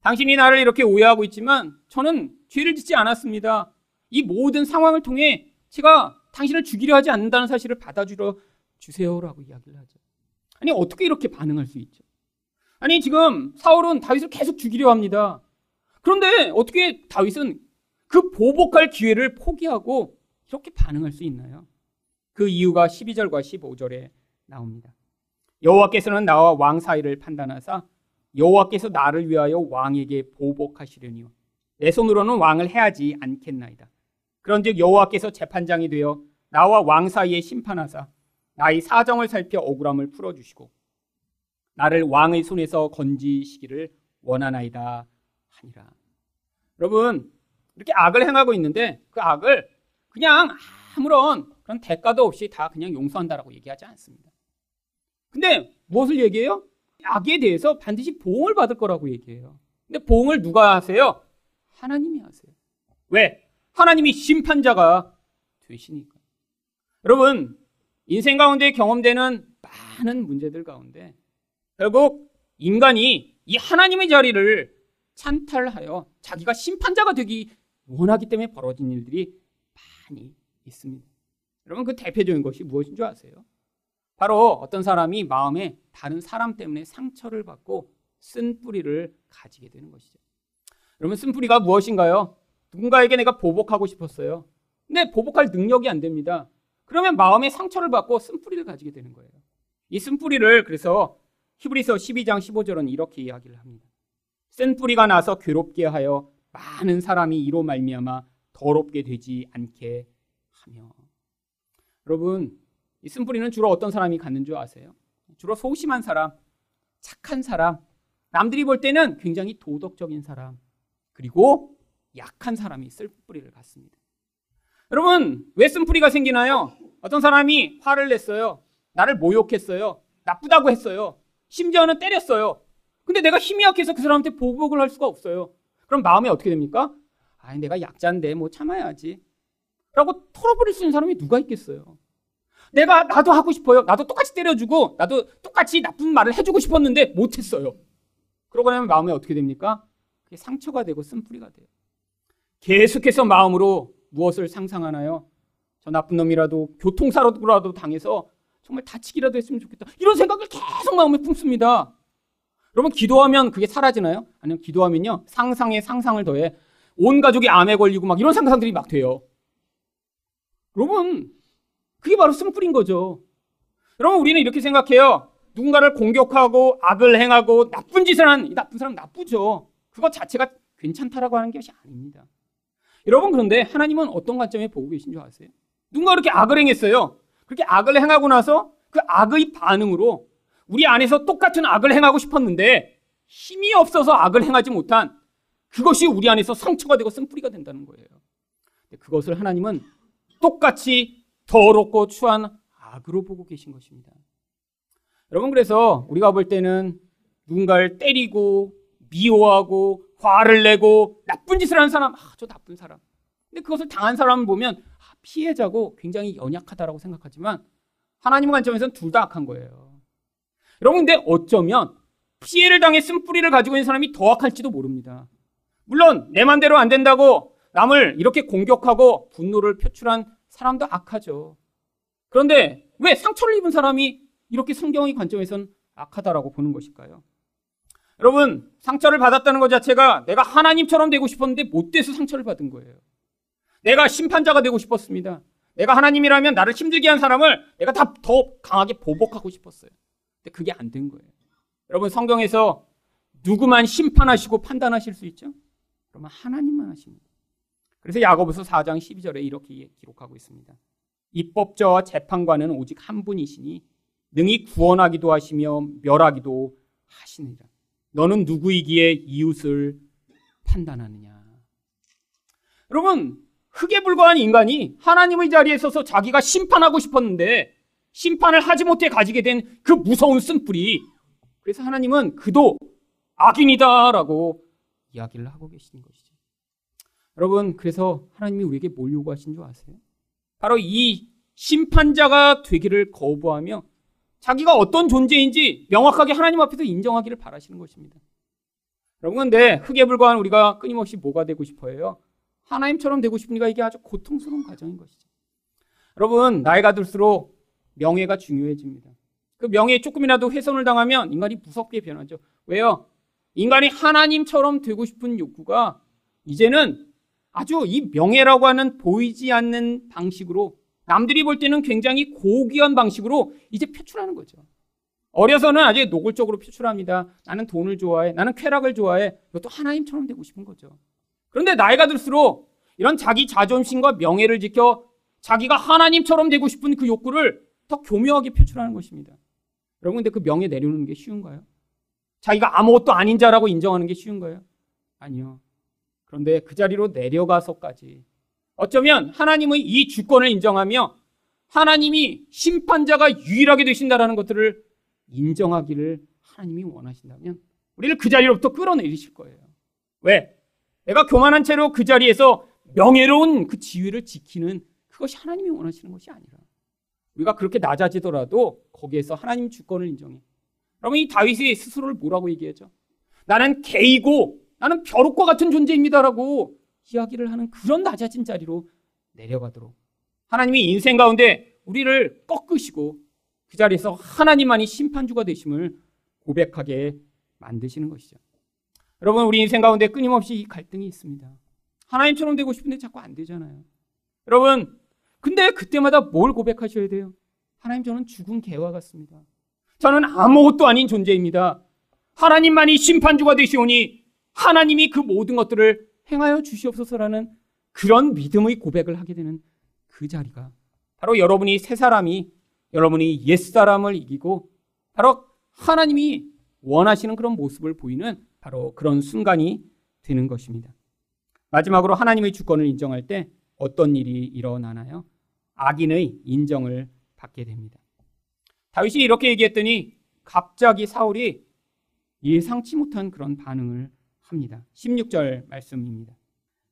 A: 당신이 나를 이렇게 오해하고 있지만 저는 죄를 짓지 않았습니다. 이 모든 상황을 통해 제가 당신을 죽이려 하지 않는다는 사실을 받아주려 주세요라고 이야기를 하죠. 아니 어떻게 이렇게 반응할 수 있죠? 아니 지금 사울은 다윗을 계속 죽이려 합니다. 그런데 어떻게 다윗은 그 보복할 기회를 포기하고 이렇게 반응할 수 있나요? 그 이유가 12절과 15절에 나옵니다. 여호와께서는 나와 왕 사이를 판단하사 여호와께서 나를 위하여 왕에게 보복하시려니요 내 손으로는 왕을 해하지 않겠나이다. 그런즉 여호와께서 재판장이 되어 나와 왕 사이에 심판하사 나의 사정을 살펴 억울함을 풀어주시고 나를 왕의 손에서 건지시기를 원하나이다 하니라. 여러분 이렇게 악을 행하고 있는데 그 악을 그냥 아무런 그런 대가도 없이 다 그냥 용서한다라고 얘기하지 않습니다. 근데 무엇을 얘기해요? 악에 대해서 반드시 보응을 받을 거라고 얘기해요. 근데 보응을 누가 하세요? 하나님이 하세요. 왜? 하나님이 심판자가 되시니까. 여러분, 인생 가운데 경험되는 많은 문제들 가운데 결국 인간이 이 하나님의 자리를 찬탈하여 자기가 심판자가 되기 원하기 때문에 벌어진 일들이 많이 있습니다. 여러분 그 대표적인 것이 무엇인 줄 아세요? 바로 어떤 사람이 마음에 다른 사람 때문에 상처를 받고 쓴 뿌리를 가지게 되는 것이죠. 여러분 쓴 뿌리가 무엇인가요? 누군가에게 내가 보복하고 싶었어요. 근데 보복할 능력이 안 됩니다. 그러면 마음에 상처를 받고 쓴 뿌리를 가지게 되는 거예요. 이쓴 뿌리를 그래서 히브리서 12장 15절은 이렇게 이야기를 합니다. 쓴 뿌리가 나서 괴롭게 하여 많은 사람이 이로 말미암아 더럽게 되지 않게 하며 여러분 이 쓴뿌리는 주로 어떤 사람이 갖는 줄 아세요? 주로 소심한 사람, 착한 사람, 남들이 볼 때는 굉장히 도덕적인 사람, 그리고 약한 사람이 쓴뿌리를 갖습니다. 여러분, 왜 쓴뿌리가 생기나요? 어떤 사람이 화를 냈어요. 나를 모욕했어요. 나쁘다고 했어요. 심지어는 때렸어요. 근데 내가 힘이 약해서 그 사람한테 보복을 할 수가 없어요. 그럼 마음이 어떻게 됩니까? 아, 내가 약자인데 뭐 참아야지. 라고 털어버릴 수 있는 사람이 누가 있겠어요? 내가 나도 하고 싶어요. 나도 똑같이 때려주고 나도 똑같이 나쁜 말을 해주고 싶었는데 못했어요. 그러고 나면 마음이 어떻게 됩니까? 상처가 되고 쓴뿌리가 돼요. 계속해서 마음으로 무엇을 상상하나요? 저 나쁜 놈이라도 교통사고라도 당해서 정말 다치기라도 했으면 좋겠다. 이런 생각을 계속 마음에 품습니다. 여러분 기도하면 그게 사라지나요? 아니면 기도하면요 상상에 상상을 더해 온 가족이 암에 걸리고 막 이런 상상들이 막 돼요. 여러분 그게 바로 쓴뿌린 거죠. 여러분, 우리는 이렇게 생각해요. 누군가를 공격하고 악을 행하고 나쁜 짓을 한이 나쁜 사람 나쁘죠. 그것 자체가 괜찮다라고 하는 것이 아닙니다. 여러분, 그런데 하나님은 어떤 관점에 보고 계신 줄 아세요? 누군가 그렇게 악을 행했어요. 그렇게 악을 행하고 나서 그 악의 반응으로 우리 안에서 똑같은 악을 행하고 싶었는데 힘이 없어서 악을 행하지 못한 그것이 우리 안에서 상처가 되고 쓴뿌리가 된다는 거예요. 그것을 하나님은 똑같이 더럽고 추한 악으로 보고 계신 것입니다. 여러분 그래서 우리가 볼 때는 누군가를 때리고 미워하고 화를 내고 나쁜 짓을 하는 사람, 아, 저 나쁜 사람. 근데 그것을 당한 사람을 보면 아, 피해자고 굉장히 연약하다라고 생각하지만 하나님 관점에서는 둘 다 악한 거예요. 여러분 근데 어쩌면 피해를 쓴 뿌리를 가지고 있는 사람이 더 악할지도 모릅니다. 물론 내 맘대로 안 된다고 남을 이렇게 공격하고 분노를 표출한 사람도 악하죠. 그런데 왜 상처를 입은 사람이 이렇게 성경의 관점에선 악하다라고 보는 것일까요? 여러분, 상처를 받았다는 것 자체가 내가 하나님처럼 되고 싶었는데 못 돼서 상처를 받은 거예요. 내가 심판자가 되고 싶었습니다. 내가 하나님이라면 나를 힘들게 한 사람을 내가 다 더 강하게 보복하고 싶었어요. 근데 그게 안 된 거예요. 여러분, 성경에서 누구만 심판하시고 판단하실 수 있죠? 그러면 하나님만 하십니다. 그래서 야고보서 4장 12절에 이렇게 기록하고 있습니다. 입법자와 재판관은 오직 한 분이시니 능히 구원하기도 하시며 멸하기도 하시느니라. 너는 누구이기에 이웃을 판단하느냐. 여러분, 흙에 불과한 인간이 하나님의 자리에 서서 자기가 심판하고 싶었는데 심판을 하지 못해 가지게 된 그 무서운 쓴뿌리. 그래서 하나님은 그도 악인이다라고 이야기를 하고 계시는 것이죠. 여러분, 그래서 하나님이 우리에게 뭘 요구하신 줄 아세요? 바로 이 심판자가 되기를 거부하며 자기가 어떤 존재인지 명확하게 하나님 앞에서 인정하기를 바라시는 것입니다. 여러분, 근데 흙에 불과한 우리가 끊임없이 뭐가 되고 싶어요? 하나님처럼 되고 싶으니까 이게 아주 고통스러운 과정인 것이죠. 여러분, 나이가 들수록 명예가 중요해집니다. 그 명예에 조금이라도 훼손을 당하면 인간이 무섭게 변하죠. 왜요? 인간이 하나님처럼 되고 싶은 욕구가 이제는 아주 이 명예라고 하는 보이지 않는 방식으로 남들이 볼 때는 굉장히 고귀한 방식으로 이제 표출하는 거죠. 어려서는 아주 노골적으로 표출합니다. 나는 돈을 좋아해. 나는 쾌락을 좋아해. 이것도 하나님처럼 되고 싶은 거죠. 그런데 나이가 들수록 이런 자기 자존심과 명예를 지켜 자기가 하나님처럼 되고 싶은 그 욕구를 더 교묘하게 표출하는 것입니다. 여러분, 근데 그 명예 내려놓는 게 쉬운가요? 자기가 아무것도 아닌 자라고 인정하는 게 쉬운가요? 아니요. 그런데 그 자리로 내려가서까지 어쩌면 하나님의 이 주권을 인정하며 하나님이 심판자가 유일하게 되신다라는 것들을 인정하기를 하나님이 원하신다면 우리를 그 자리로부터 끌어내리실 거예요. 왜? 내가 교만한 채로 그 자리에서 명예로운 그 지위를 지키는 그것이 하나님이 원하시는 것이 아니라 우리가 그렇게 낮아지더라도 거기에서 하나님 주권을 인정해. 그러면 이 다윗이 스스로를 뭐라고 얘기하죠? 나는 개이고 나는 벼룩과 같은 존재입니다라고 이야기를 하는 그런 낮아진 자리로 내려가도록 하나님이 인생 가운데 우리를 꺾으시고 그 자리에서 하나님만이 심판주가 되심을 고백하게 만드시는 것이죠. 여러분 우리 인생 가운데 끊임없이 이 갈등이 있습니다. 하나님처럼 되고 싶은데 자꾸 안 되잖아요. 여러분 근데 그때마다 뭘 고백하셔야 돼요? 하나님 저는 죽은 개와 같습니다. 저는 아무것도 아닌 존재입니다. 하나님만이 심판주가 되시오니 하나님이 그 모든 것들을 행하여 주시옵소서라는 그런 믿음의 고백을 하게 되는 그 자리가 바로 여러분이 새 사람이 여러분이 옛 사람을 이기고 바로 하나님이 원하시는 그런 모습을 보이는 바로 그런 순간이 되는 것입니다. 마지막으로 하나님의 주권을 인정할 때 어떤 일이 일어나나요? 악인의 인정을 받게 됩니다. 다윗이 이렇게 얘기했더니 갑자기 사울이 예상치 못한 그런 반응을 합니다. 16절 말씀입니다.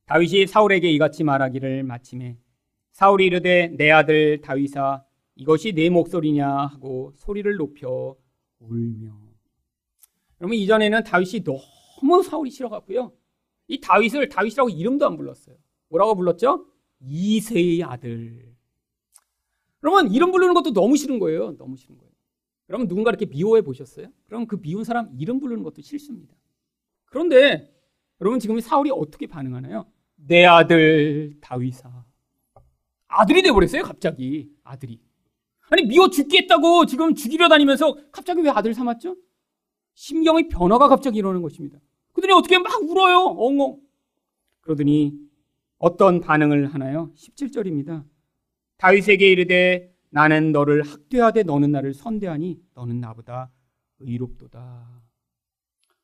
A: 다윗이 사울에게 이같이 말하기를 마침에 사울이 이르되 내 아들 다윗아 이것이 내 목소리냐 하고 소리를 높여 울며 여러분 이전에는 다윗이 너무 사울이 싫어갖고요. 이 다윗을 다윗이라고 이름도 안 불렀어요. 뭐라고 불렀죠? 이세의 아들. 그러면 이름 부르는 것도 너무 싫은 거예요. 너무 싫은 거예요. 여러분 누군가 이렇게 미워해 보셨어요? 그럼 그 미운 사람 이름 부르는 것도 싫습니다. 그런데 여러분 지금 사울이 어떻게 반응하나요? 내 아들 다윗아. 아들이 돼 버렸어요 갑자기 아들이. 아니 미워 죽겠다고 지금 죽이려 다니면서 갑자기 왜 아들 삼았죠? 심경의 변화가 갑자기 일어나는 것입니다. 그들이 어떻게 막 울어요 엉엉. 그러더니 어떤 반응을 하나요? 17절입니다. 다윗에게 이르되 나는 너를 학대하되 너는 나를 선대하니 너는 나보다 의롭도다.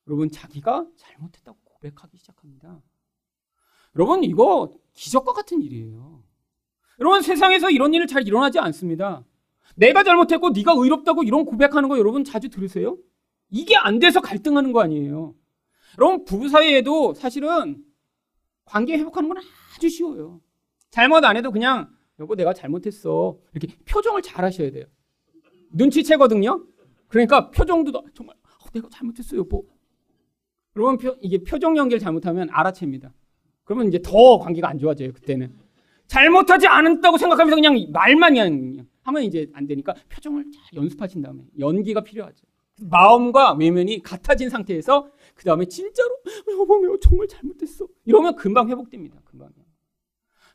A: 여러분 자기가 잘못했다고 고백하기 시작합니다. 여러분 이거 기적과 같은 일이에요. 여러분 세상에서 이런 일을 잘 일어나지 않습니다. 내가 잘못했고 네가 의롭다고 이런 고백하는 거 여러분 자주 들으세요? 이게 안 돼서 갈등하는 거 아니에요. 여러분 부부 사이에도 사실은 관계 회복하는 건 아주 쉬워요. 잘못 안 해도 그냥 여보 내가 잘못했어 이렇게 표정을 잘 하셔야 돼요. 눈치채거든요. 그러니까 표정도 정말 어, 내가 잘못했어 여보 그러면 표, 이게 표정 연결 잘못하면 알아챕니다. 그러면 이제 더 관계가 안 좋아져요, 그때는. 잘못하지 않았다고 생각하면서 그냥 말만 그냥 하면 이제 안 되니까 표정을 잘 연습하신 다음에 연기가 필요하죠. 마음과 외면이 같아진 상태에서 그 다음에 진짜로 여보 내가 정말 잘못했어 이러면 금방 회복됩니다. 금방.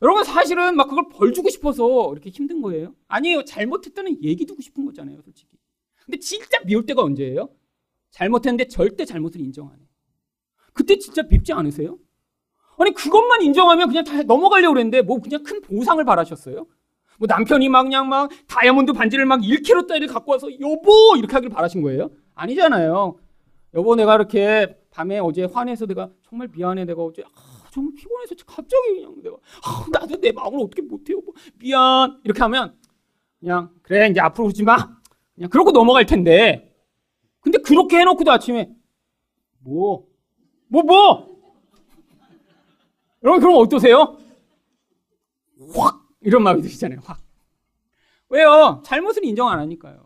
A: 여러분 사실은 막 그걸 벌 주고 싶어서 이렇게 힘든 거예요. 아니에요. 잘못했다는 얘기 듣고 싶은 거잖아요, 솔직히. 근데 진짜 미울 때가 언제예요? 잘못했는데 절대 잘못을 인정 안 해. 그때 진짜 밉지 않으세요? 아니 그것만 인정하면 그냥 다 넘어가려고 그랬는데 뭐 그냥 큰 보상을 바라셨어요? 뭐 남편이 막 그냥 막 다이아몬드 반지를 막 1kg짜리를 갖고 와서 여보 이렇게 하길 바라신 거예요? 아니잖아요. 여보 내가 이렇게 밤에 어제 화내서 내가 정말 미안해 내가 어제 아, 정말 피곤해서 갑자기 그냥 내가 아, 나도 내 마음을 어떻게 못해요 여보 미안 이렇게 하면 그냥 그래 이제 앞으로 그러지 마 그냥 그러고 넘어갈 텐데 근데 그렇게 해놓고도 아침에 뭐 뭐, 뭐? 여러분, 그럼 어떠세요? 확! 이런 마음이 드시잖아요, 확. 왜요? 잘못을 인정 안 하니까요.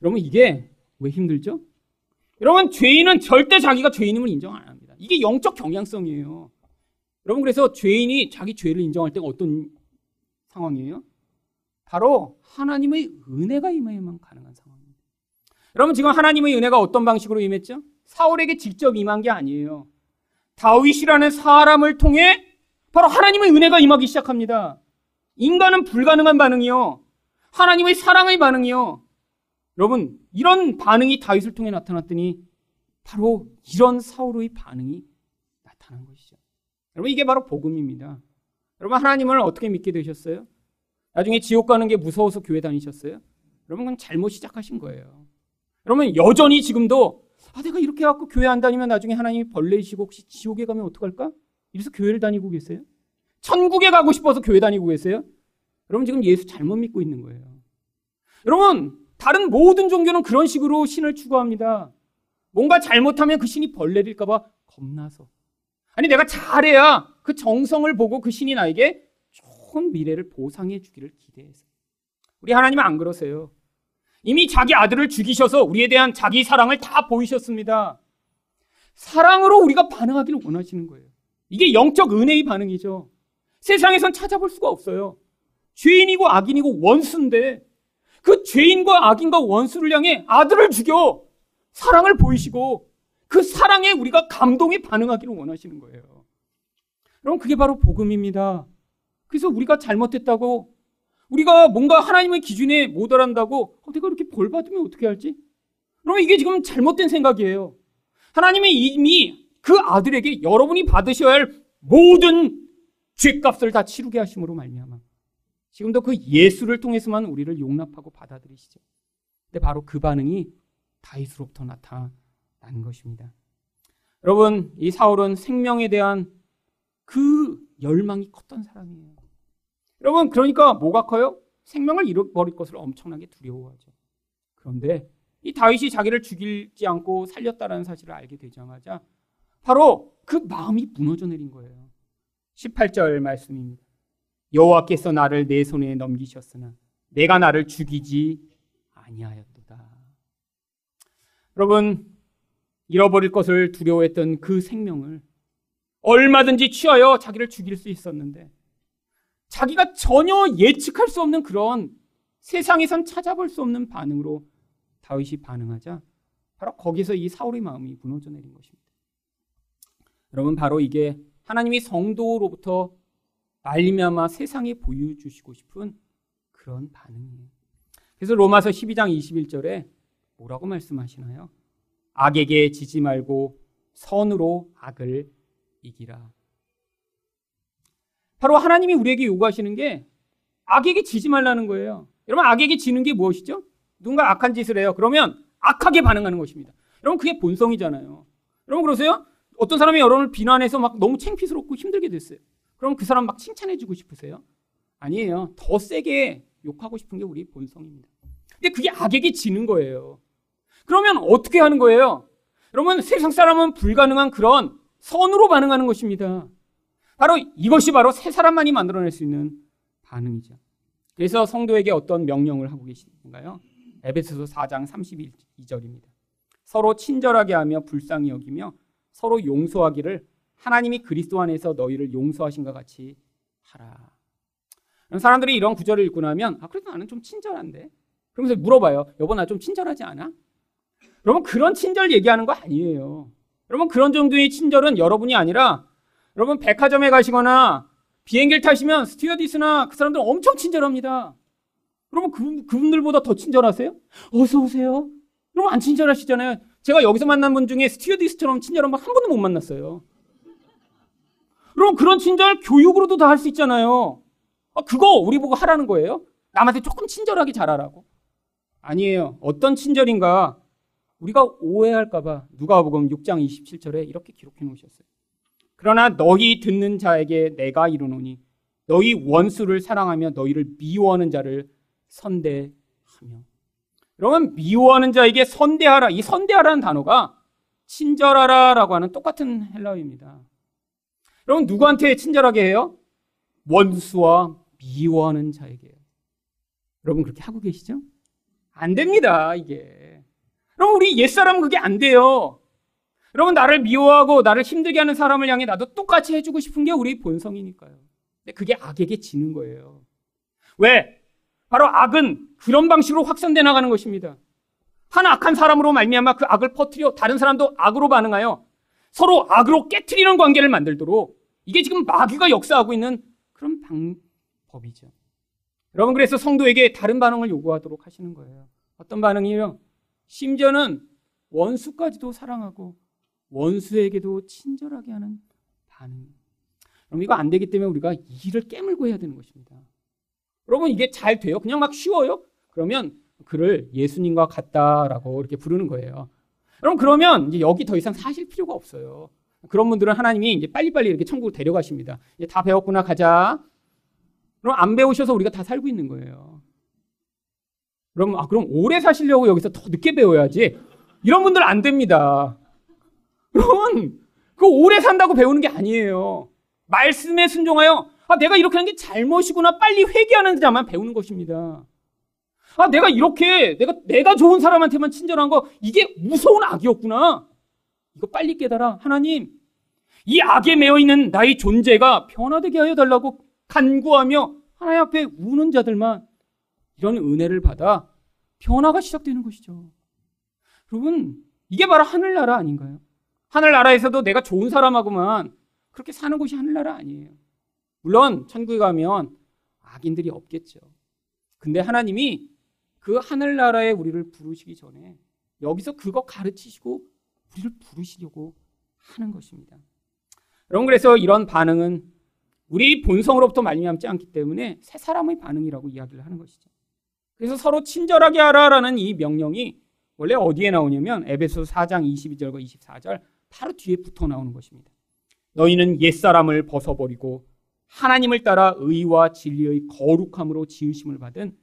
A: 여러분, 이게 왜 힘들죠? 여러분, 죄인은 절대 자기가 죄인임을 인정 안 합니다. 이게 영적 경향성이에요. 여러분, 그래서 죄인이 자기 죄를 인정할 때가 어떤 상황이에요? 바로 하나님의 은혜가 임해야만 가능한 상황입니다. 여러분, 지금 하나님의 은혜가 어떤 방식으로 임했죠? 사울에게 직접 임한 게 아니에요. 다윗이라는 사람을 통해 바로 하나님의 은혜가 임하기 시작합니다. 인간은 불가능한 반응이요. 하나님의 사랑의 반응이요. 여러분, 이런 반응이 다윗을 통해 나타났더니 바로 이런 사울의 반응이 나타난 것이죠. 여러분, 이게 바로 복음입니다. 여러분, 하나님을 어떻게 믿게 되셨어요? 나중에 지옥 가는 게 무서워서 교회 다니셨어요? 여러분, 그건 잘못 시작하신 거예요. 여러분, 여전히 지금도 아, 내가 이렇게 해갖고 교회 안 다니면 나중에 하나님이 벌레이시고 혹시 지옥에 가면 어떡할까? 이래서 교회를 다니고 계세요? 천국에 가고 싶어서 교회 다니고 계세요? 여러분 지금 예수 잘못 믿고 있는 거예요. 여러분 다른 모든 종교는 그런 식으로 신을 추구합니다. 뭔가 잘못하면 그 신이 벌 내릴까봐 겁나서. 아니 내가 잘해야 그 정성을 보고 그 신이 나에게 좋은 미래를 보상해 주기를 기대해서. 우리 하나님은 안 그러세요. 이미 자기 아들을 죽이셔서 우리에 대한 자기 사랑을 다 보이셨습니다. 사랑으로 우리가 반응하기를 원하시는 거예요. 이게 영적 은혜의 반응이죠. 세상에선 찾아볼 수가 없어요. 죄인이고 악인이고 원수인데 그 죄인과 악인과 원수를 향해 아들을 죽여 사랑을 보이시고 그 사랑에 우리가 감동에 반응하기를 원하시는 거예요. 그럼 그게 바로 복음입니다. 그래서 우리가 잘못했다고 우리가 뭔가 하나님의 기준에 모달한다고 어, 내가 이렇게 벌 받으면 어떻게 할지? 그러면 이게 지금 잘못된 생각이에요. 하나님이 이미 그 아들에게 여러분이 받으셔야 할 모든 죄값을 다 치르게 하심으로 말미암아 지금도 그 예수를 통해서만 우리를 용납하고 받아들이시죠. 근데 바로 그 반응이 다윗으로부터 나타난 것입니다. 여러분, 이 사울은 생명에 대한 그 열망이 컸던 사람이에요. 여러분, 그러니까 뭐가 커요? 생명을 잃어버릴 것을 엄청나게 두려워하죠. 그런데 이 다윗이 자기를 죽이지 않고 살렸다라는 사실을 알게 되자마자 바로 그 마음이 무너져 내린 거예요. 18절 말씀입니다. 여호와께서 나를 내 손에 넘기셨으나 내가 나를 죽이지 아니하였도다. 여러분 잃어버릴 것을 두려워했던 그 생명을 얼마든지 취하여 자기를 죽일 수 있었는데 자기가 전혀 예측할 수 없는 그런 세상에선 찾아볼 수 없는 반응으로 다윗이 반응하자 바로 거기서 이 사울의 마음이 무너져 내린 것입니다. 여러분 바로 이게 하나님이 성도로부터 말미암아 세상에 보여주시고 싶은 그런 반응이에요. 그래서 로마서 12장 21절에 뭐라고 말씀하시나요? 악에게 지지 말고 선으로 악을 이기라. 바로 하나님이 우리에게 요구하시는 게 악에게 지지 말라는 거예요. 여러분 악에게 지는 게 무엇이죠? 누군가 악한 짓을 해요. 그러면 악하게 반응하는 것입니다. 여러분 그게 본성이잖아요. 여러분 그러세요? 어떤 사람이 여러분을 비난해서 막 너무 창피스럽고 힘들게 됐어요. 그럼 그 사람 막 칭찬해주고 싶으세요? 아니에요. 더 세게 욕하고 싶은 게 우리 본성입니다. 근데 그게 악에게 지는 거예요. 그러면 어떻게 하는 거예요? 여러분, 세상 사람은 불가능한 그런 선으로 반응하는 것입니다. 바로 이것이 바로 새 사람만이 만들어낼 수 있는 반응이죠. 그래서 성도에게 어떤 명령을 하고 계신가요? 에베소서 4장 32절입니다. 서로 친절하게 하며 불쌍히 여기며 서로 용서하기를 하나님이 그리스도 안에서 너희를 용서하신 것 같이 하라. 사람들이 이런 구절을 읽고 나면 아 그래도 나는 좀 친절한데 그러면서 물어봐요. 여보 나 좀 친절하지 않아? 여러분 그런 친절 얘기하는 거 아니에요. 여러분 그런 정도의 친절은 여러분이 아니라 여러분 백화점에 가시거나 비행기를 타시면 스튜어디스나 그 사람들 엄청 친절합니다. 여러분 그, 그분들보다 더 친절하세요? 어서 오세요. 여러분 안 친절하시잖아요. 제가 여기서 만난 분 중에 스튜어디스처럼 친절한 분한 번도 못 만났어요. 그럼 그런 친절 교육으로도 다 할 수 있잖아요. 아, 그거 우리 보고 하라는 거예요? 남한테 조금 친절하게 잘하라고? 아니에요. 어떤 친절인가 우리가 오해할까봐 누가복음 6장 27절에 이렇게 기록해 놓으셨어요. 그러나 너희 듣는 자에게 내가 이르노니 너희 원수를 사랑하며 너희를 미워하는 자를 선대하며. 여러분 미워하는 자에게 선대하라. 이 선대하라는 단어가 친절하라라고 하는 똑같은 헬라어입니다. 여러분 누구한테 친절하게 해요? 원수와 미워하는 자에게요. 여러분 그렇게 하고 계시죠? 안 됩니다, 이게. 여러분 우리 옛사람은 그게 안 돼요. 여러분 나를 미워하고 나를 힘들게 하는 사람을 향해 나도 똑같이 해주고 싶은 게 우리 본성이니까요. 근데 그게 악에게 지는 거예요. 왜? 바로 악은 그런 방식으로 확산돼 나가는 것입니다. 한 악한 사람으로 말미암아 그 악을 퍼뜨려 다른 사람도 악으로 반응하여 서로 악으로 깨뜨리는 관계를 만들도록 이게 지금 마귀가 역사하고 있는 그런 방법이죠. 여러분 그래서 성도에게 다른 반응을 요구하도록 하시는 거예요. 어떤 반응이요? 심지어는 원수까지도 사랑하고 원수에게도 친절하게 하는 반응. 그럼 이거 안 되기 때문에 우리가 일을 깨물고 해야 되는 것입니다. 여러분 이게 잘 돼요? 그냥 막 쉬워요? 그러면 그를 예수님과 같다라고 이렇게 부르는 거예요. 여러분 그러면 이제 여기 더 이상 사실 필요가 없어요. 그런 분들은 하나님이 이제 빨리빨리 이렇게 천국으로 데려가십니다. 이제 다 배웠구나 가자. 그럼 안 배우셔서 우리가 다 살고 있는 거예요. 그럼 아 그럼 오래 사시려고 여기서 더 늦게 배워야지. 이런 분들 안 됩니다. 그러면 그 오래 산다고 배우는 게 아니에요. 말씀에 순종하여 아 내가 이렇게 하는 게 잘못이구나 빨리 회개하는 자만 배우는 것입니다. 아 내가 이렇게 내가 내가 좋은 사람한테만 친절한 거 이게 무서운 악이었구나. 이거 빨리 깨달아. 하나님 이 악에 매여 있는 나의 존재가 변화되게 하여 달라고 간구하며 하나님 앞에 우는 자들만 이런 은혜를 받아 변화가 시작되는 것이죠. 여러분, 이게 바로 하늘나라 아닌가요? 하늘나라에서도 내가 좋은 사람하고만 그렇게 사는 곳이 하늘나라 아니에요. 물론 천국에 가면 악인들이 없겠죠. 근데 하나님이 그 하늘나라에 우리를 부르시기 전에 여기서 그거 가르치시고 우리를 부르시려고 하는 것입니다. 여러분 그래서 이런 반응은 우리 본성으로부터 말미암지 않기 때문에 새 사람의 반응이라고 이야기를 하는 것이죠. 그래서 서로 친절하게 하라라는 이 명령이 원래 어디에 나오냐면 에베소 4장 22절과 24절 바로 뒤에 붙어 나오는 것입니다. 너희는 옛사람을 벗어버리고 하나님을 따라 의와 진리의 거룩함으로 지으심을 받은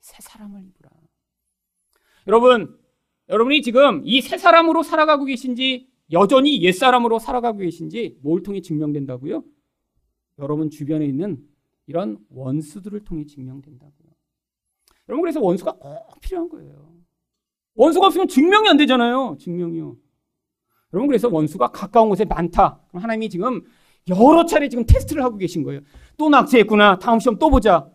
A: 새 사람을 입으라. 여러분, 여러분이 지금 이 새 사람으로 살아가고 계신지 여전히 옛 사람으로 살아가고 계신지 뭘 통해 증명된다고요? 여러분 주변에 있는 이런 원수들을 통해 증명된다고요. 여러분 그래서 원수가 꼭 필요한 거예요. 원수가 없으면 증명이 안 되잖아요. 증명이요. 여러분 그래서 원수가 가까운 곳에 많다. 그럼 하나님이 지금 여러 차례 지금 테스트를 하고 계신 거예요. 또 낙제했구나. 다음 시험 또 보자.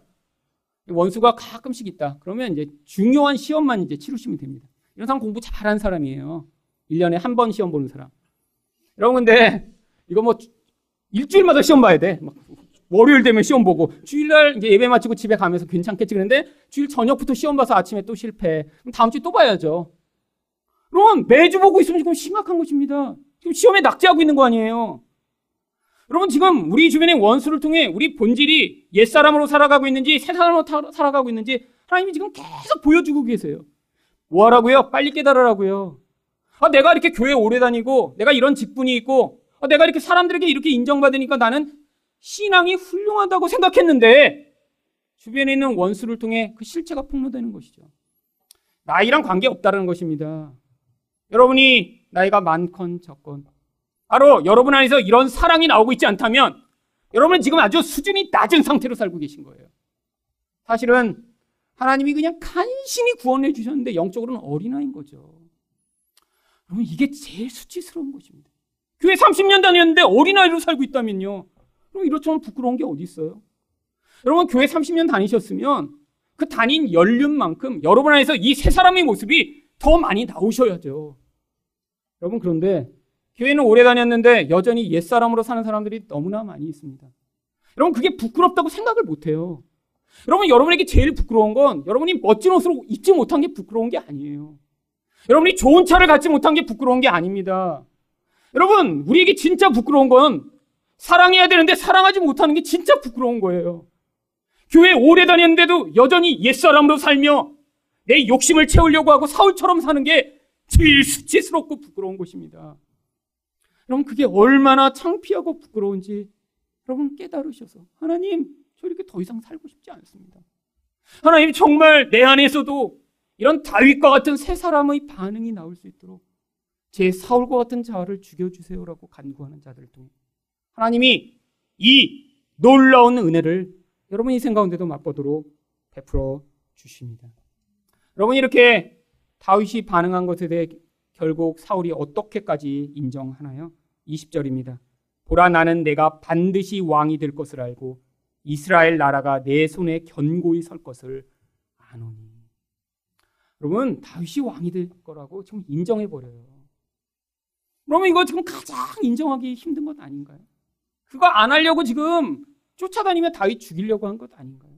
A: 원수가 가끔씩 있다. 그러면 이제 중요한 시험만 이제 치르시면 됩니다. 이런 사람 공부 잘하는 사람이에요. 1년에 한 번 시험 보는 사람. 여러분 근데 이거 뭐 일주일마다 시험 봐야 돼. 막 월요일 되면 시험 보고 주일날 이제 예배 마치고 집에 가면서 괜찮겠지 그런데 주일 저녁부터 시험 봐서 아침에 또 실패. 그럼 다음 주에 또 봐야죠. 그럼 매주 보고 있으면 지금 심각한 것입니다. 지금 시험에 낙제하고 있는 거 아니에요. 여러분 지금 우리 주변의 원수를 통해 우리 본질이 옛사람으로 살아가고 있는지 새사람으로 살아가고 있는지 하나님이 지금 계속 보여주고 계세요. 뭐 하라고요? 빨리 깨달으라고요. 아, 내가 이렇게 교회 오래 다니고 내가 이런 직분이 있고 아, 내가 이렇게 사람들에게 이렇게 인정받으니까 나는 신앙이 훌륭하다고 생각했는데 주변에 있는 원수를 통해 그 실체가 폭로되는 것이죠. 나이랑 관계 없다는 것입니다. 여러분이 나이가 많건 적건 바로 여러분 안에서 이런 사랑이 나오고 있지 않다면 여러분은 지금 아주 수준이 낮은 상태로 살고 계신 거예요. 사실은 하나님이 그냥 간신히 구원해 주셨는데 영적으로는 어린아이인 거죠. 여러분 이게 제일 수치스러운 것입니다. 교회 30년 다녔는데 어린아이로 살고 있다면요. 그럼 이렇지만 부끄러운 게 어디 있어요? 여러분 교회 30년 다니셨으면 그 다닌 연륜만큼 여러분 안에서 이 세 사람의 모습이 더 많이 나오셔야죠. 여러분 그런데 교회는 오래 다녔는데 여전히 옛사람으로 사는 사람들이 너무나 많이 있습니다. 여러분 그게 부끄럽다고 생각을 못 해요. 여러분 여러분에게 제일 부끄러운 건 여러분이 멋진 옷을 입지 못한 게 부끄러운 게 아니에요. 여러분이 좋은 차를 갖지 못한 게 부끄러운 게 아닙니다. 여러분 우리에게 진짜 부끄러운 건 사랑해야 되는데 사랑하지 못하는 게 진짜 부끄러운 거예요. 교회 오래 다녔는데도 여전히 옛사람으로 살며 내 욕심을 채우려고 하고 사울처럼 사는 게 제일 수치스럽고 부끄러운 것입니다. 여러분 그게 얼마나 창피하고 부끄러운지 여러분 깨달으셔서 하나님 저 이렇게 더 이상 살고 싶지 않습니다. 하나님 정말 내 안에서도 이런 다윗과 같은 새 사람의 반응이 나올 수 있도록 제 사울과 같은 자를 죽여주세요라고 간구하는 자들을 통해 하나님이 이 놀라운 은혜를 여러분 인생 가운데도 맛보도록 베풀어 주십니다. 여러분 이렇게 다윗이 반응한 것에 대해 결국 사울이 어떻게까지 인정하나요? 20절입니다. 보라 나는 내가 반드시 왕이 될 것을 알고 이스라엘 나라가 내 손에 견고히 설 것을 아노니. 여러분 다윗이 왕이 될 거라고 지금 인정해 버려요. 그러면 이거 지금 가장 인정하기 힘든 것 아닌가요? 그거 안 하려고 지금 쫓아다니며 다윗 죽이려고 한 것 아닌가요?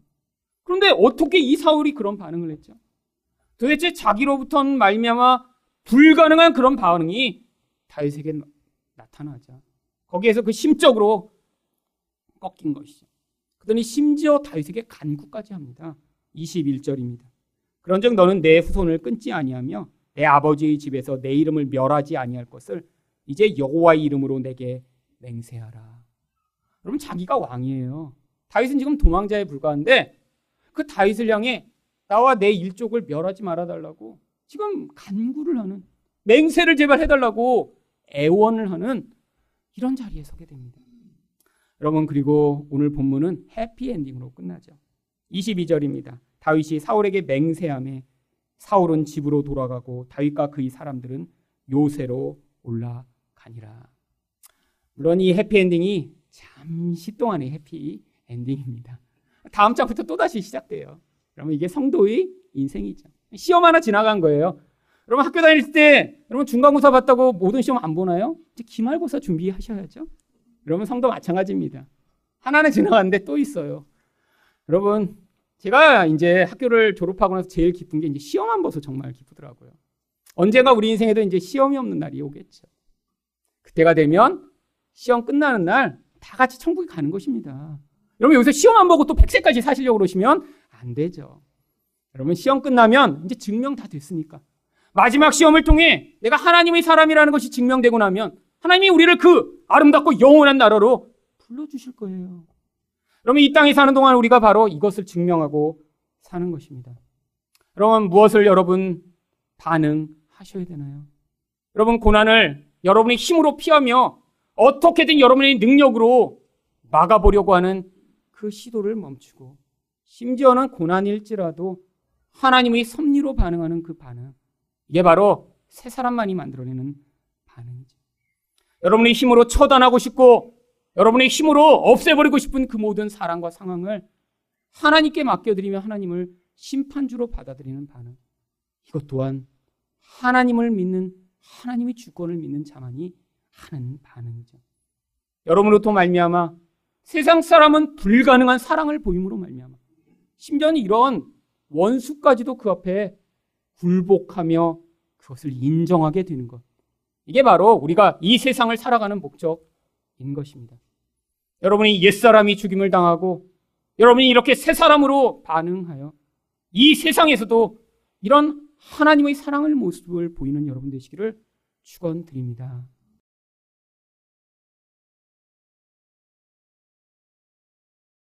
A: 그런데 어떻게 이 사울이 그런 반응을 했죠? 도대체 자기로부터 말미암아 불가능한 그런 반응이 다윗에게 나타나자. 거기에서 그 심적으로 꺾인 것이죠. 그더니 심지어 다윗에게 간구까지 합니다. 21절입니다. 그런즉 너는 내 후손을 끊지 아니하며 내 아버지의 집에서 내 이름을 멸하지 아니할 것을 이제 여호와의 이름으로 내게 맹세하라. 여러분 자기가 왕이에요. 다윗은 지금 도망자에 불과한데 그 다윗을 향해 나와 내 일족을 멸하지 말아 달라고 지금 간구를 하는 맹세를 제발 해달라고 애원을 하는 이런 자리에 서게 됩니다. 여러분 그리고 오늘 본문은 해피엔딩으로 끝나죠. 22절입니다. 다윗이 사울에게 맹세함에 사울은 집으로 돌아가고 다윗과 그의 사람들은 요새로 올라가니라. 물론 이 해피엔딩이 잠시 동안의 해피엔딩입니다. 다음 장부터 또다시 시작돼요. 그러면 이게 성도의 인생이죠. 시험 하나 지나간 거예요. 여러분 학교 다닐 때 여러분 중간고사 봤다고 모든 시험 안 보나요? 이제 기말고사 준비하셔야죠. 여러분 성도 마찬가지입니다. 하나는 지나갔는데 또 있어요. 여러분 제가 이제 학교를 졸업하고 나서 제일 기쁜 게 이제 시험 안 봐서 정말 기쁘더라고요. 언젠가 우리 인생에도 이제 시험이 없는 날이 오겠죠. 그때가 되면 시험 끝나는 날 다 같이 천국에 가는 것입니다. 여러분 여기서 시험 안 보고 또 100세까지 사시려고 그러시면 안 되죠. 여러분 시험 끝나면 이제 증명 다 됐으니까 마지막 시험을 통해 내가 하나님의 사람이라는 것이 증명되고 나면 하나님이 우리를 그 아름답고 영원한 나라로 불러주실 거예요. 여러분 이 땅에 사는 동안 우리가 바로 이것을 증명하고 사는 것입니다. 여러분 무엇을 여러분 반응하셔야 되나요? 여러분 고난을 여러분의 힘으로 피하며 어떻게든 여러분의 능력으로 막아보려고 하는 그 시도를 멈추고 심지어는 고난일지라도 하나님의 섭리로 반응하는 그 반응. 이게 바로 새 사람만이 만들어내는 반응이죠. 여러분의 힘으로 처단하고 싶고 여러분의 힘으로 없애버리고 싶은 그 모든 사랑과 상황을 하나님께 맡겨드리며 하나님을 심판주로 받아들이는 반응. 이것 또한 하나님을 믿는 하나님의 주권을 믿는 자만이 하는 반응이죠. 여러분으로부터 말미암아 세상 사람은 불가능한 사랑을 보임으로 말미암아 심지어는 이런 원수까지도 그 앞에 굴복하며 그것을 인정하게 되는 것. 이게 바로 우리가 이 세상을 살아가는 목적인 것입니다. 여러분이 옛사람이 죽임을 당하고 여러분이 이렇게 새 사람으로 반응하여 이 세상에서도 이런 하나님의 사랑을 모습을 보이는 여러분 되시기를 축원드립니다.